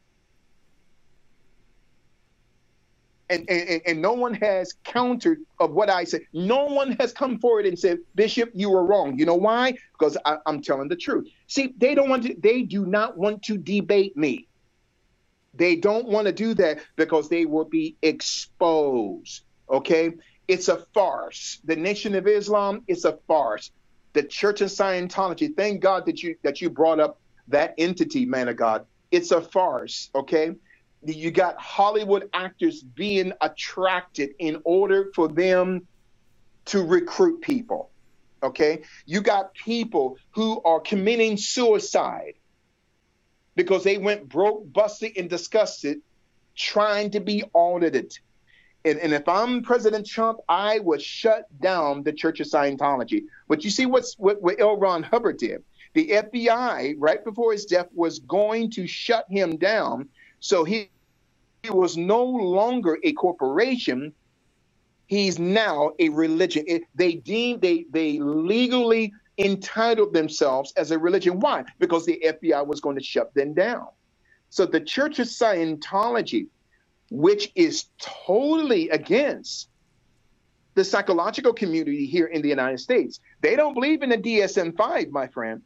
and, and, and no one has countered of what I said. No one has come forward and said, Bishop, you were wrong. You know why? Because I, I'm telling the truth. See, they don't want to, they do not want to debate me. They don't want to do that because they will be exposed. Okay? It's a farce. The Nation of Islam is a farce. The Church of Scientology, thank God that you that you brought up that entity, man of God. It's a farce, okay? you got Hollywood actors being attracted in order for them to recruit people. Okay? You got people who are committing suicide because they went broke, busted, and disgusted trying to be audited. And, and if I'm President Trump, I would shut down the Church of Scientology. But you see what's what, what L. Ron Hubbard did. The FBI, right before his death, was going to shut him down. So he, he was no longer a corporation. He's now a religion. It, they deem they they legally entitled themselves as a religion. Why? Because the FBI was going to shut them down. So the Church of Scientology, which is totally against the psychological community here in the United States, they don't believe in the DSM 5, my friend.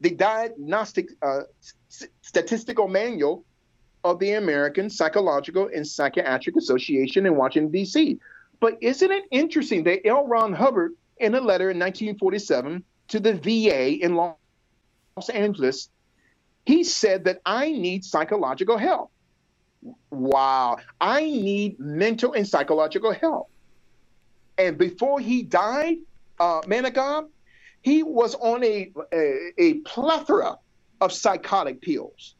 The Diagnostic uh, Statistical Manual of the American Psychological and Psychiatric Association in Washington, D.C. But isn't it interesting that L. Ron Hubbard in a letter in 1947 to the VA in Los Angeles, he said that I need psychological help. Wow, I need mental and psychological help. And before he died, uh, he was on a, a, a plethora of psychotic pills,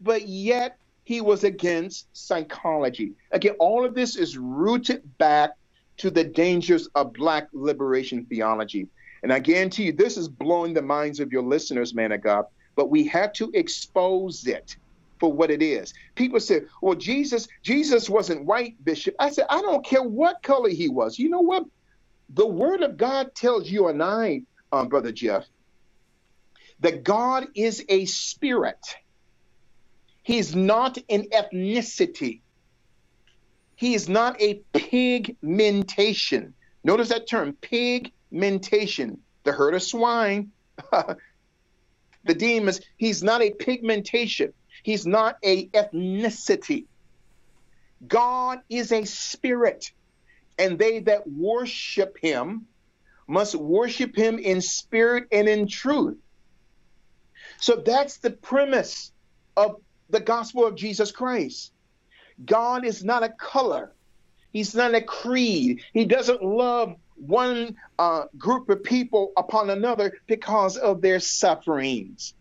but yet he was against psychology. Again, all of this is rooted back to the dangers of Black liberation theology. And I guarantee you, this is blowing the minds of your listeners, man of God, but we have to expose it for what it is. People say, well, Jesus, Jesus wasn't white, Bishop. I said, I don't care what color he was. You know what? The word of God tells you and I, um, Brother Jeff, that God is a spirit. He's not an ethnicity. He is not a pigmentation. Notice that term, pigmentation. The herd of swine, [LAUGHS] the demons, he's not a pigmentation. He's not a ethnicity. God is a spirit, and they that worship him must worship him in spirit and in truth. So that's the premise of the gospel of Jesus Christ. God is not a color. He's not a creed. He doesn't love one uh, group of people upon another because of their sufferings.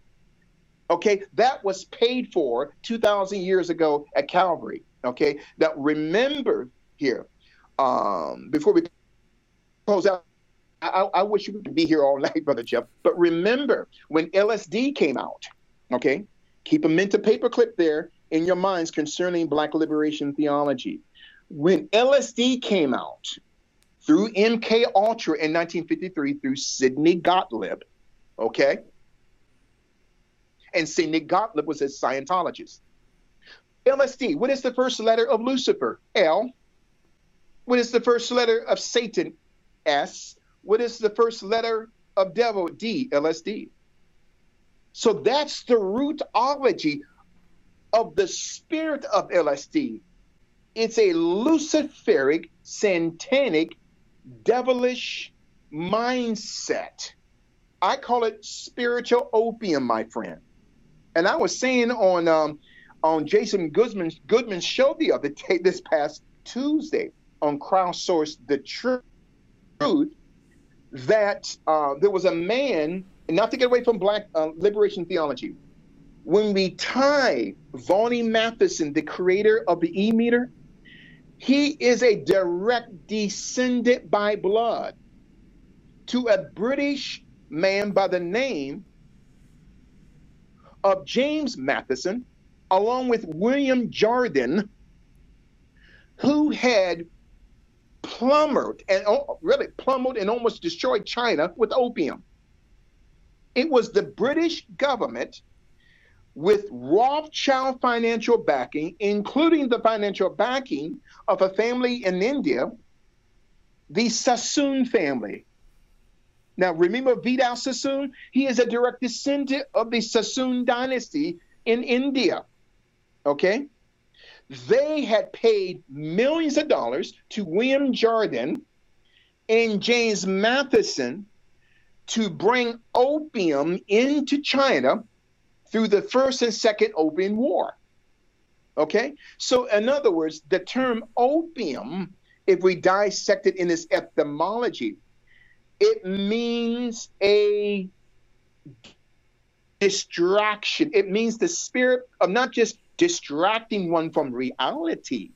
Okay, that was paid for 2,000 years ago at Calvary. Okay, now remember here, um, before we close out, I, I wish you could be here all [LAUGHS] night, Brother Jeff, but remember when LSD came out, okay, keep a mental paperclip there in your minds concerning Black liberation theology. When LSD came out through MK Ultra in 1953 through Sidney Gottlieb, okay, and Sidney Gottlieb was a Scientologist. LSD, what is the first letter of Lucifer? L. What is the first letter of Satan? S. What is the first letter of devil? D. LSD. So that's the rootology of the spirit of LSD. It's a luciferic, satanic, devilish mindset. I call it spiritual opium, my friend. And I was saying on um, on Jason Goodman's Goodman's show the other day, this past Tuesday, on Crowdsource the Truth, that uh, there was a man, not to get away from Black uh, liberation theology, when we tie Volney Matheson, the creator of the E meter, he is a direct descendant by blood to a British man by the name of James Matheson, along with William Jardine, who had plummeted and oh, really plummeted and almost destroyed China with opium. It was the British government with Rothschild financial backing, including the financial backing of a family in India, the Sassoon family. Now, remember Vidal Sassoon? He is a direct descendant of the Sassoon dynasty in India. Okay? They had paid millions of dollars to William Jardine and James Matheson to bring opium into China through the first and second opium war. Okay? So, in other words, the term opium, if we dissect it in its etymology, it means a distraction. It means the spirit of not just distracting one from reality.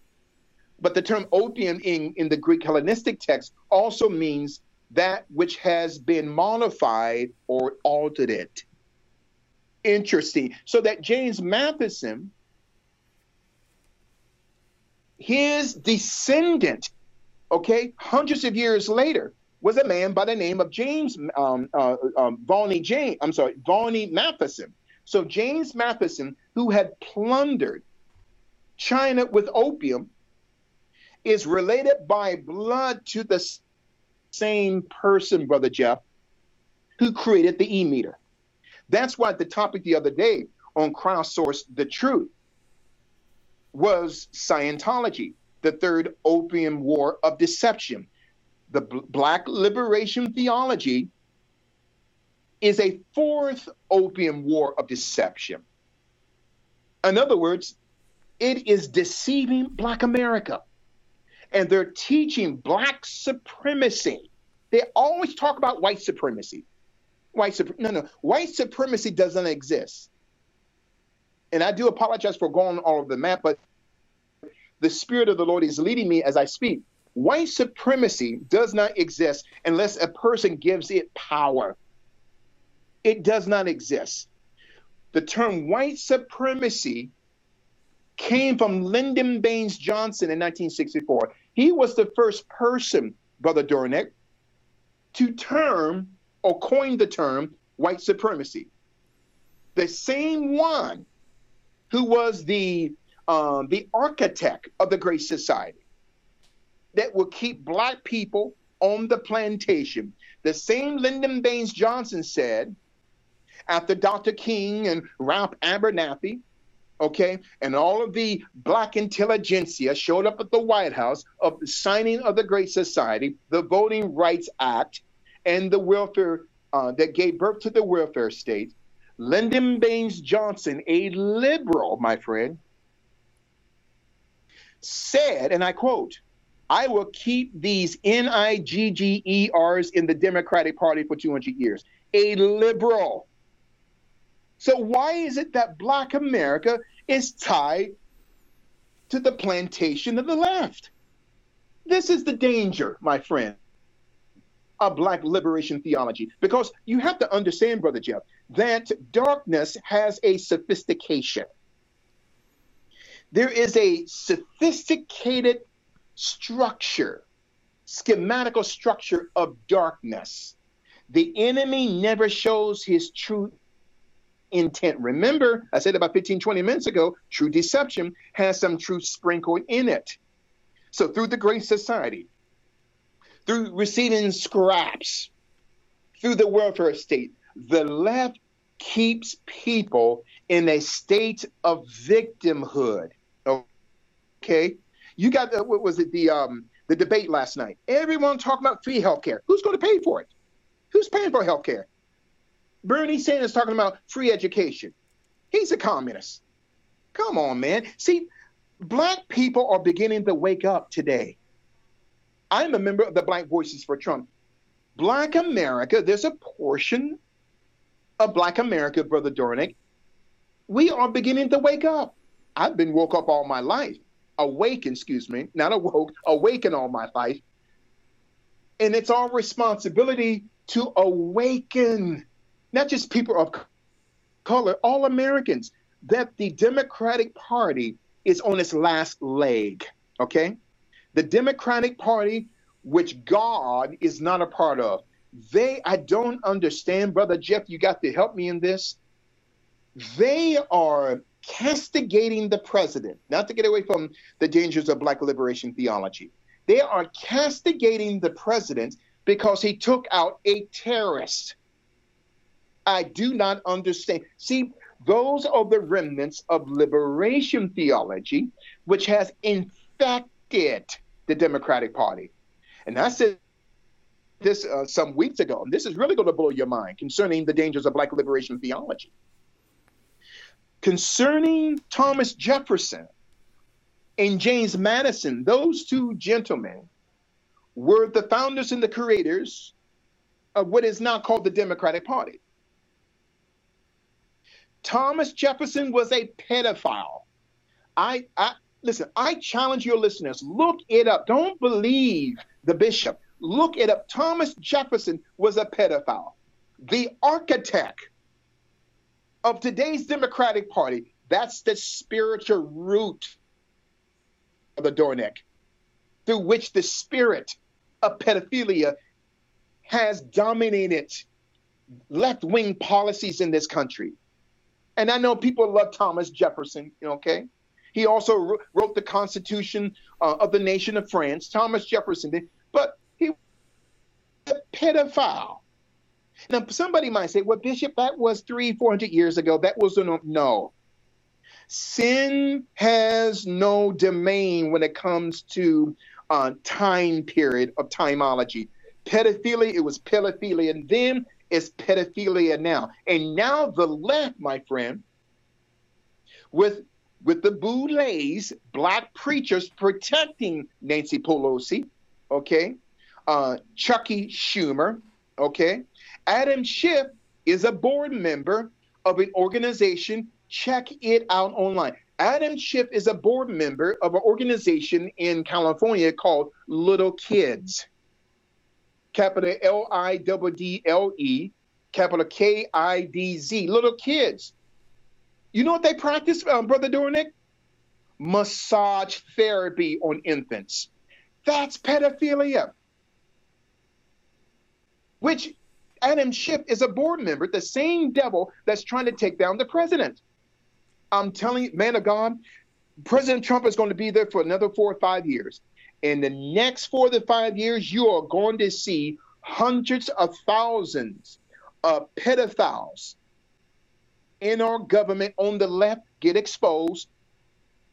But the term opium in, in the Greek Hellenistic text also means that which has been modified or altered it. Interesting. So that James Matheson, his descendant, okay, hundreds of years later, was a man by the name of James um, uh, um, James. I'm sorry, Volney Matheson. So James Matheson, who had plundered China with opium, is related by blood to the same person, Brother Jeff, who created the e meter. That's why the topic the other day on crowdsource the truth was Scientology, the third opium war of deception. The black liberation theology is a fourth opium war of deception. In other words, it is deceiving black America. And they're teaching black supremacy. They always talk about white supremacy. White supremacy. No, no. White supremacy doesn't exist. And I do apologize for going all over the map, but the Spirit of the Lord is leading me as I speak. White supremacy does not exist unless a person gives it power. It does not exist. The term white supremacy came from Lyndon Baines Johnson in 1964. He was the first person, Brother Dornick, to term or coined the term white supremacy. The same one who was the um, the architect of the Great Society that will keep black people on the plantation. The same Lyndon Baines Johnson said after Dr. King and Ralph Abernathy, okay, and all of the black intelligentsia showed up at the White House of the signing of the Great Society, the Voting Rights Act, and the welfare uh, that gave birth to the welfare state. Lyndon Baines Johnson, a liberal, my friend, said, and I quote, I will keep these NIGGERs in the Democratic Party for 200 years. A liberal. So, why is it that Black America is tied to the plantation of the left? This is the danger, my friend, of Black liberation theology. Because you have to understand, Brother Jeff, that darkness has a sophistication. There is a sophisticated structure, schematical structure of darkness. The enemy never shows his true intent. Remember, I said about 15, 20 minutes ago, true deception has some truth sprinkled in it. So through the Great Society, through receiving scraps, through the welfare state, the left keeps people in a state of victimhood. Okay, you got the, what was it the um the debate last night? Everyone talking about free healthcare. Who's going to pay for it? Who's paying for healthcare? Bernie Sanders talking about free education. He's a communist. Come on, man. See, black people are beginning to wake up today. I'm a member of the Black Voices for Trump. Black America, there's a portion of Black America, Brother Dornick. We are beginning to wake up. I've been woke up all my life, awakened, excuse me, not awoke, awakened all my life. And it's our responsibility to awaken not just people of color, all Americans, that the Democratic Party is on its last leg. Okay? The Democratic Party, which God is not a part of, they, I don't understand, Brother Jeff, you got to help me in this. They are castigating the president, not to get away from the dangers of black liberation theology. They are castigating the president because he took out a terrorist. I do not understand. See, those are the remnants of liberation theology, which has infected the Democratic Party. And I said this uh, some weeks ago, and this is really going to blow your mind concerning the dangers of black liberation theology. Concerning Thomas Jefferson and James Madison, those two gentlemen were the founders and the creators of what is now called the Democratic Party. Thomas Jefferson was a pedophile. I, I listen, I challenge your listeners, look it up. Don't believe the bishop. Look it up. Thomas Jefferson was a pedophile. The architect of today's Democratic Party, that's the spiritual root of the Dornick, through which the spirit of pedophilia has dominated left wing policies in this country. And I know people love Thomas Jefferson, okay? He also wrote the Constitution uh, of the nation of France. Thomas Jefferson did, but he was a pedophile. Now, somebody might say, well, Bishop, that was three, 400 years ago. That was no. no. Sin has no domain when it comes to uh, time period of timology. Pedophilia, it was pedophilia, and then it's pedophilia now. And now the left, my friend, with with the Boulets, black preachers protecting Nancy Pelosi, okay, uh, Chucky Schumer, okay, Adam Schiff is a board member of an organization. Check it out online. Adam Schiff is a board member of an organization in California called Liddle Kidz. Capital L I D D L E, capital K I D Z. Liddle Kidz. You know what they practice, um, Brother Dornick? Massage therapy on infants. That's pedophilia. Which Adam Schiff is a board member, the same devil that's trying to take down the president. I'm telling you, man of God, President Trump is going to be there for another four or five years. In the next four to five years, you are going to see hundreds of thousands of pedophiles in our government on the left get exposed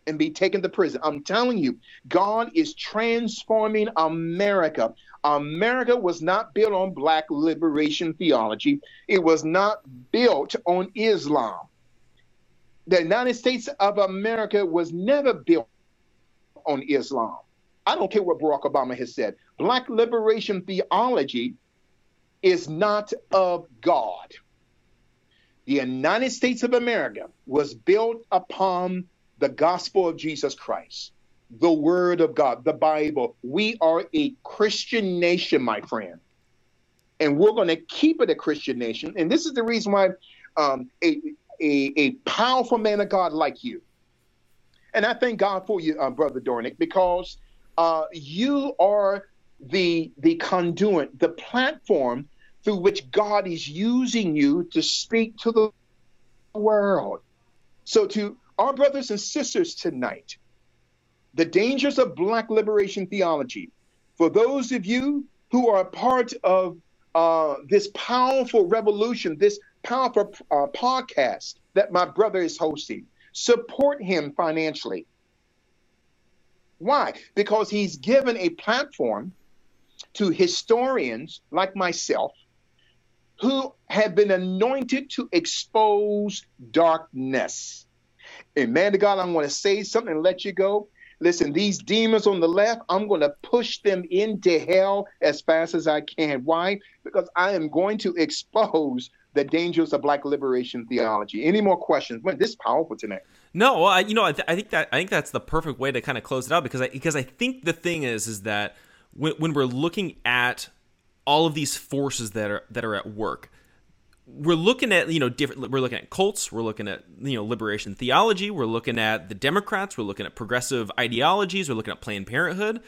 and be taken to prison. I'm telling you, God is transforming America. America was not built on black liberation theology, it was not built on Islam. The United States of America was never built on Islam. I don't care what Barack Obama has said. Black liberation theology is not of God. The United States of America was built upon the gospel of Jesus Christ the Word of God, the Bible. We are a Christian nation, my friend. And we're going to keep it a Christian nation. And this is the reason why um, a, a, a, powerful man of God like you, and I thank God for you, uh, Brother Dornick, because uh, you are the, the conduit, the platform through which God is using you to speak to the world. So, to our brothers and sisters tonight, the dangers of black liberation theology. For those of you who are a part of uh, this powerful revolution, this powerful uh, podcast that my brother is hosting, support him financially. Why? Because he's given a platform to historians like myself who have been anointed to expose darkness. And man to God, I'm going to say something and let you go. Listen, these demons on the left, I'm going to push them into hell as fast as I can. Why? Because I am going to expose the dangers of black liberation theology. Any more questions? Man, this is powerful tonight. No, well, I, you know, I, th- I, think that I think that's the perfect way to kind of close it out because I because I think the thing is is that when, when we're looking at all of these forces that are that are at work, we're looking at you know different we're looking at cults we're looking at you know liberation theology we're looking at the democrats we're looking at progressive ideologies we're looking at planned parenthood.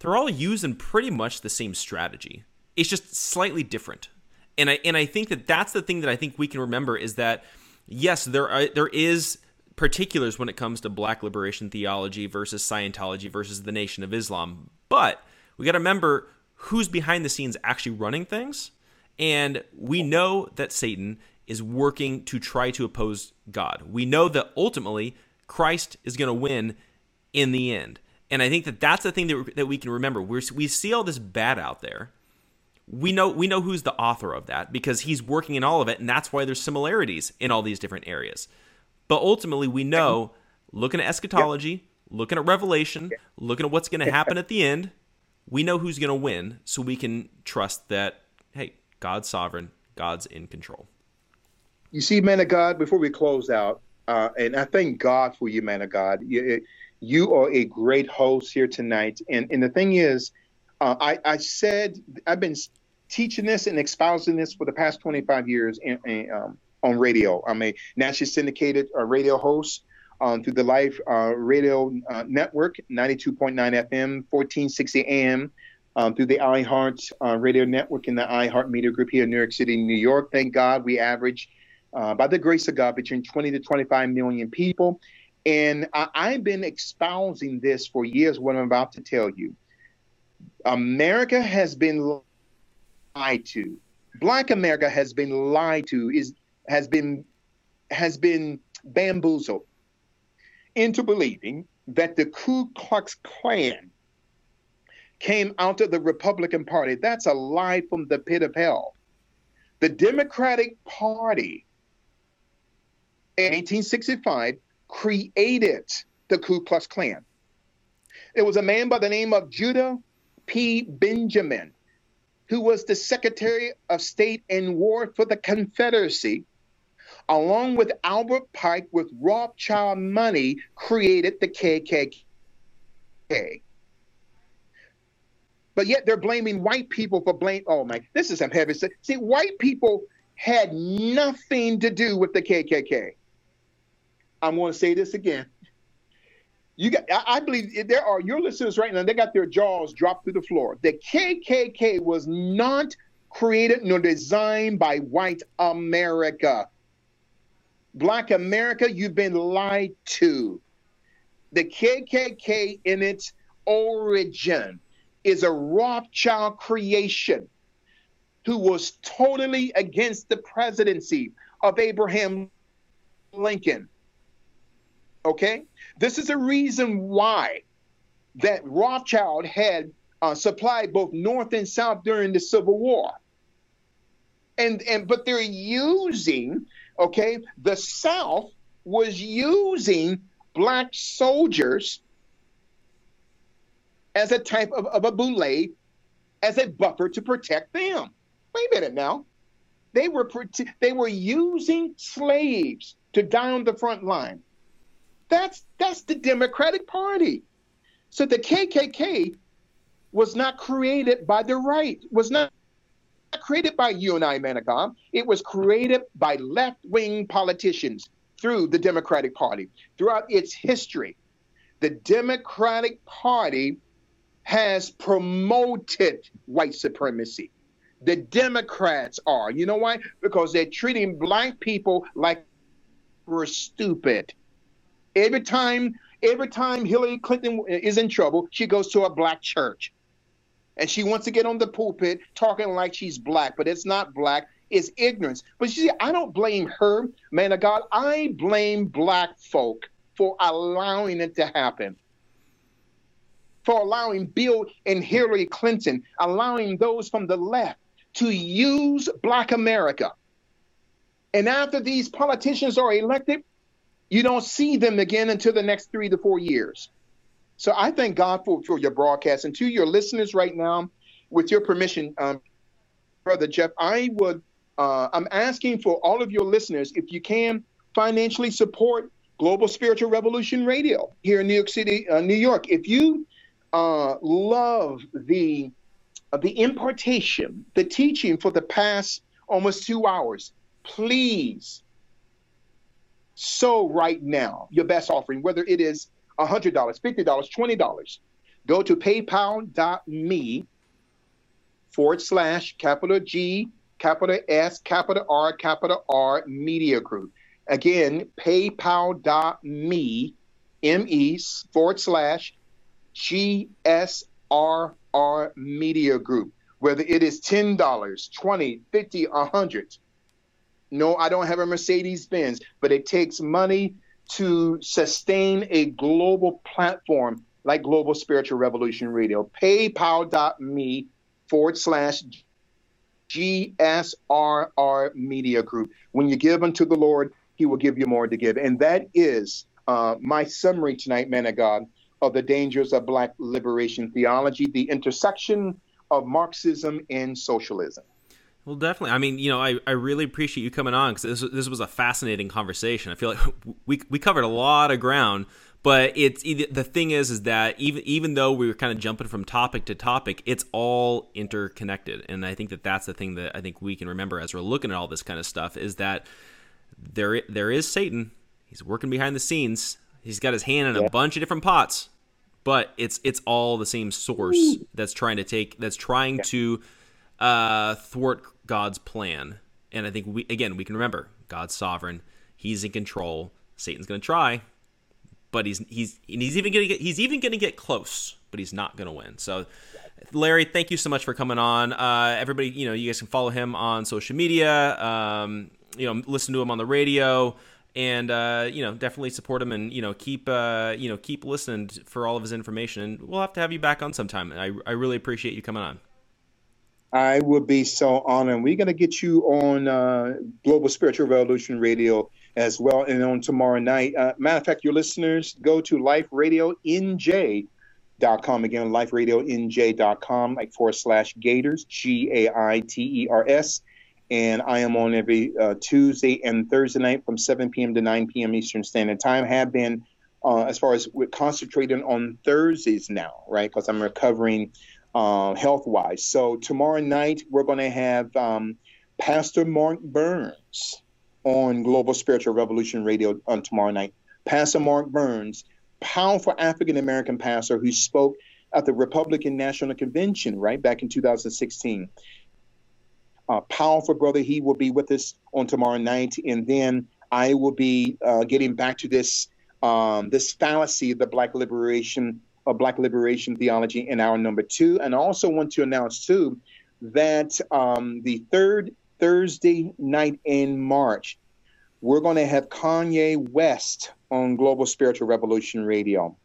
They're all using pretty much the same strategy. It's just slightly different. And i and i think that that's the thing that i think we can remember is that yes there are there is particulars when it comes to black liberation theology versus scientology versus the nation of islam. But we got to remember who's behind the scenes actually running things and we know that Satan is working to try to oppose God. We know that ultimately Christ is going to win in the end. And I think that that's the thing that, that we can remember. We're, we see all this bad out there. We know we know who's the author of that because he's working in all of it, and that's why there's similarities in all these different areas. But ultimately, we know looking at eschatology, looking at Revelation, looking at what's going to happen at the end, we know who's going to win, so we can trust that hey, God's sovereign, God's in control. You see, man of God, before we close out, uh, and I thank God for you, man of God. You, you are a great host here tonight. And, and the thing is, uh, I, I said, I've been teaching this and espousing this for the past 25 years in, in, um, on radio. I'm a nationally syndicated uh, radio host um, through the Life uh, Radio uh, Network, 92.9 FM, 1460 AM, um, through the iHeart uh, Radio Network and the iHeart Media Group here in New York City, New York. Thank God we average, uh, by the grace of God, between 20 to 25 million people. And I, have been espousing this for years, what I'm about to tell you. America has been lied to. Black America has been lied to, is has been has been bamboozled into believing that the Ku Klux Klan came out of the Republican Party. That's a lie from the pit of hell. The Democratic Party in 1865 created the Ku Klux Klan. It was a man by the name of Judah P. Benjamin, who was the Secretary of State and War for the Confederacy, along with Albert Pike with Rothschild money, created the KKK. But yet they're blaming white people for blame. Oh my, this is some heavy stuff. See, white people had nothing to do with the KKK. I'm going to say this again. You got, I believe there are your listeners right now. They got their jaws dropped through the floor. The KKK was not created nor designed by white America. Black America, you've been lied to. The KKK, in its origin, is a Rothschild creation who was totally against the presidency of Abraham Lincoln. Okay? This is a reason why that Rothschild had uh, supplied both North and South during the Civil War. And, and but they're using, okay, the South was using black soldiers as a type of, of a boule, as a buffer to protect them. Wait a minute now. They were they were using slaves to die on the front line. That's that's the Democratic Party. So the KKK was not created by the right, was not created by you and I, Managam. It was created by left-wing politicians through the Democratic Party. Throughout its history, the Democratic Party has promoted white supremacy. The Democrats are. You know why? Because they're treating black people like we're stupid. Every time, every time Hillary Clinton is in trouble, she goes to a black church. And she wants to get on the pulpit talking like she's black, but it's not black, it's ignorance. But you see, I don't blame her, man of God. I blame black folk for allowing it to happen. For allowing Bill and Hillary Clinton, allowing those from the left to use black America. And after these politicians are elected, you don't see them again until the next three to four years. So I thank God for, for your broadcast. And to your listeners right now, with your permission, um, Brother Jeff, I would, uh, I'm asking for all of your listeners, if you can financially support Global Spiritual Revolution Radio here in New York City, uh, New York. If you uh, love the uh, the impartation, the teaching for the past almost two hours, please sow right now your best offering, whether it is $100, $50, $20. Go to paypal.me forward slash capital G, capital S, capital R, capital R Media Group. Again, paypal.me, M-E forward slash G-S-R-R Media Group. Whether it is $10, 20 50 100 no, I don't have a Mercedes Benz, but it takes money to sustain a global platform like Global Spiritual Revolution Radio. PayPal.me forward slash GSRR Media Group. When you give unto the Lord, He will give you more to give. And that is uh, my summary tonight, man of God, of the dangers of Black liberation theology, the intersection of Marxism and socialism. Well, definitely. I mean, you know, I, I really appreciate you coming on because this, this was a fascinating conversation. I feel like [LAUGHS] we, we covered a lot of ground, but it's the thing is is that even even though we were kind of jumping from topic to topic, it's all interconnected, and I think that that's the thing that I think we can remember as we're looking at all this kind of stuff is that there there is Satan. He's working behind the scenes. He's got his hand in a bunch of different pots, but it's it's all the same source that's trying to take that's trying to uh, thwart God's plan. And I think we again we can remember God's sovereign. He's in control. Satan's going to try, but he's he's he's even going to get he's even going to get close, but he's not going to win. So Larry, thank you so much for coming on. Uh, everybody, you know, you guys can follow him on social media. Um, you know, listen to him on the radio, and uh, you know, definitely support him, and you know, keep uh, you know, keep listening for all of his information. And we'll have to have you back on sometime. I I really appreciate you coming on. I would be so honored. We're going to get you on uh, Global Spiritual Revolution Radio as well, and on tomorrow night. Uh, matter of fact, your listeners go to liferadionj.com again, liferadionj.com, like forward slash Gators, G A I T E R S. And I am on every uh, Tuesday and Thursday night from 7 p.m. to 9 p.m. Eastern Standard Time. Have been uh, as far as we're concentrating on Thursdays now, right? Because I'm recovering uh, health wise. So tomorrow night we're going to have um, Pastor Mark Burns on Global Spiritual Revolution Radio on tomorrow night. Pastor Mark Burns, powerful African American pastor who spoke at the Republican National Convention right back in 2016. Uh, powerful brother, he will be with us on tomorrow night, and then I will be uh, getting back to this um, this fallacy of the Black liberation of Black liberation theology in hour number two. And I also want to announce, too, that um, the third Thursday night in March, we're going to have Kanye West on Global Spiritual Revolution Radio.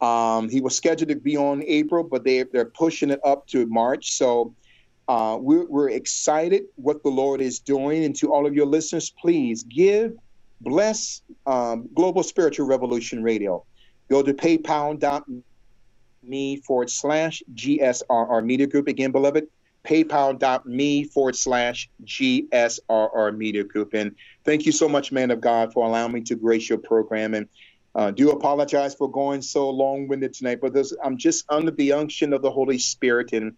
Um, he was scheduled to be on April, but they, they're pushing it up to March. So uh, we're, we're excited what the Lord is doing. And to all of your listeners, please give, bless um, Global Spiritual Revolution Radio. Go to paypal.me forward slash GSRR Media Group. Again, beloved, paypal.me forward slash GSRR Media Group. And thank you so much, man of God, for allowing me to grace your program. And uh, do apologize for going so long winded tonight, but this, I'm just under the unction of the Holy Spirit. And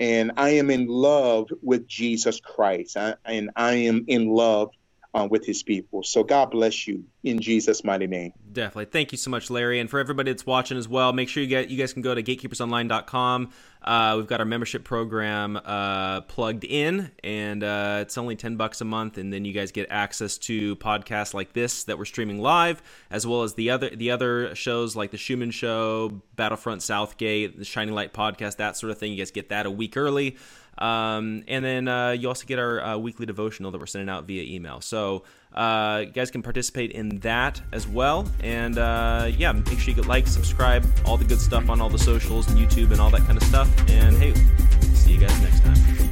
and I am in love with Jesus Christ. I, and I am in love uh, with his people. So God bless you in Jesus' mighty name. Definitely. Thank you so much, Larry. And for everybody that's watching as well, make sure you get you guys can go to gatekeepersonline.com. Uh, we've got our membership program uh, plugged in, and uh, it's only ten bucks a month, and then you guys get access to podcasts like this that we're streaming live, as well as the other the other shows like the Schumann Show, Battlefront Southgate, the Shining Light podcast, that sort of thing. You guys get that a week early. Um, and then uh, you also get our uh, weekly devotional that we're sending out via email. So uh, you guys can participate in that as well. And uh, yeah, make sure you get like, subscribe, all the good stuff on all the socials and YouTube and all that kind of stuff. And hey, see you guys next time.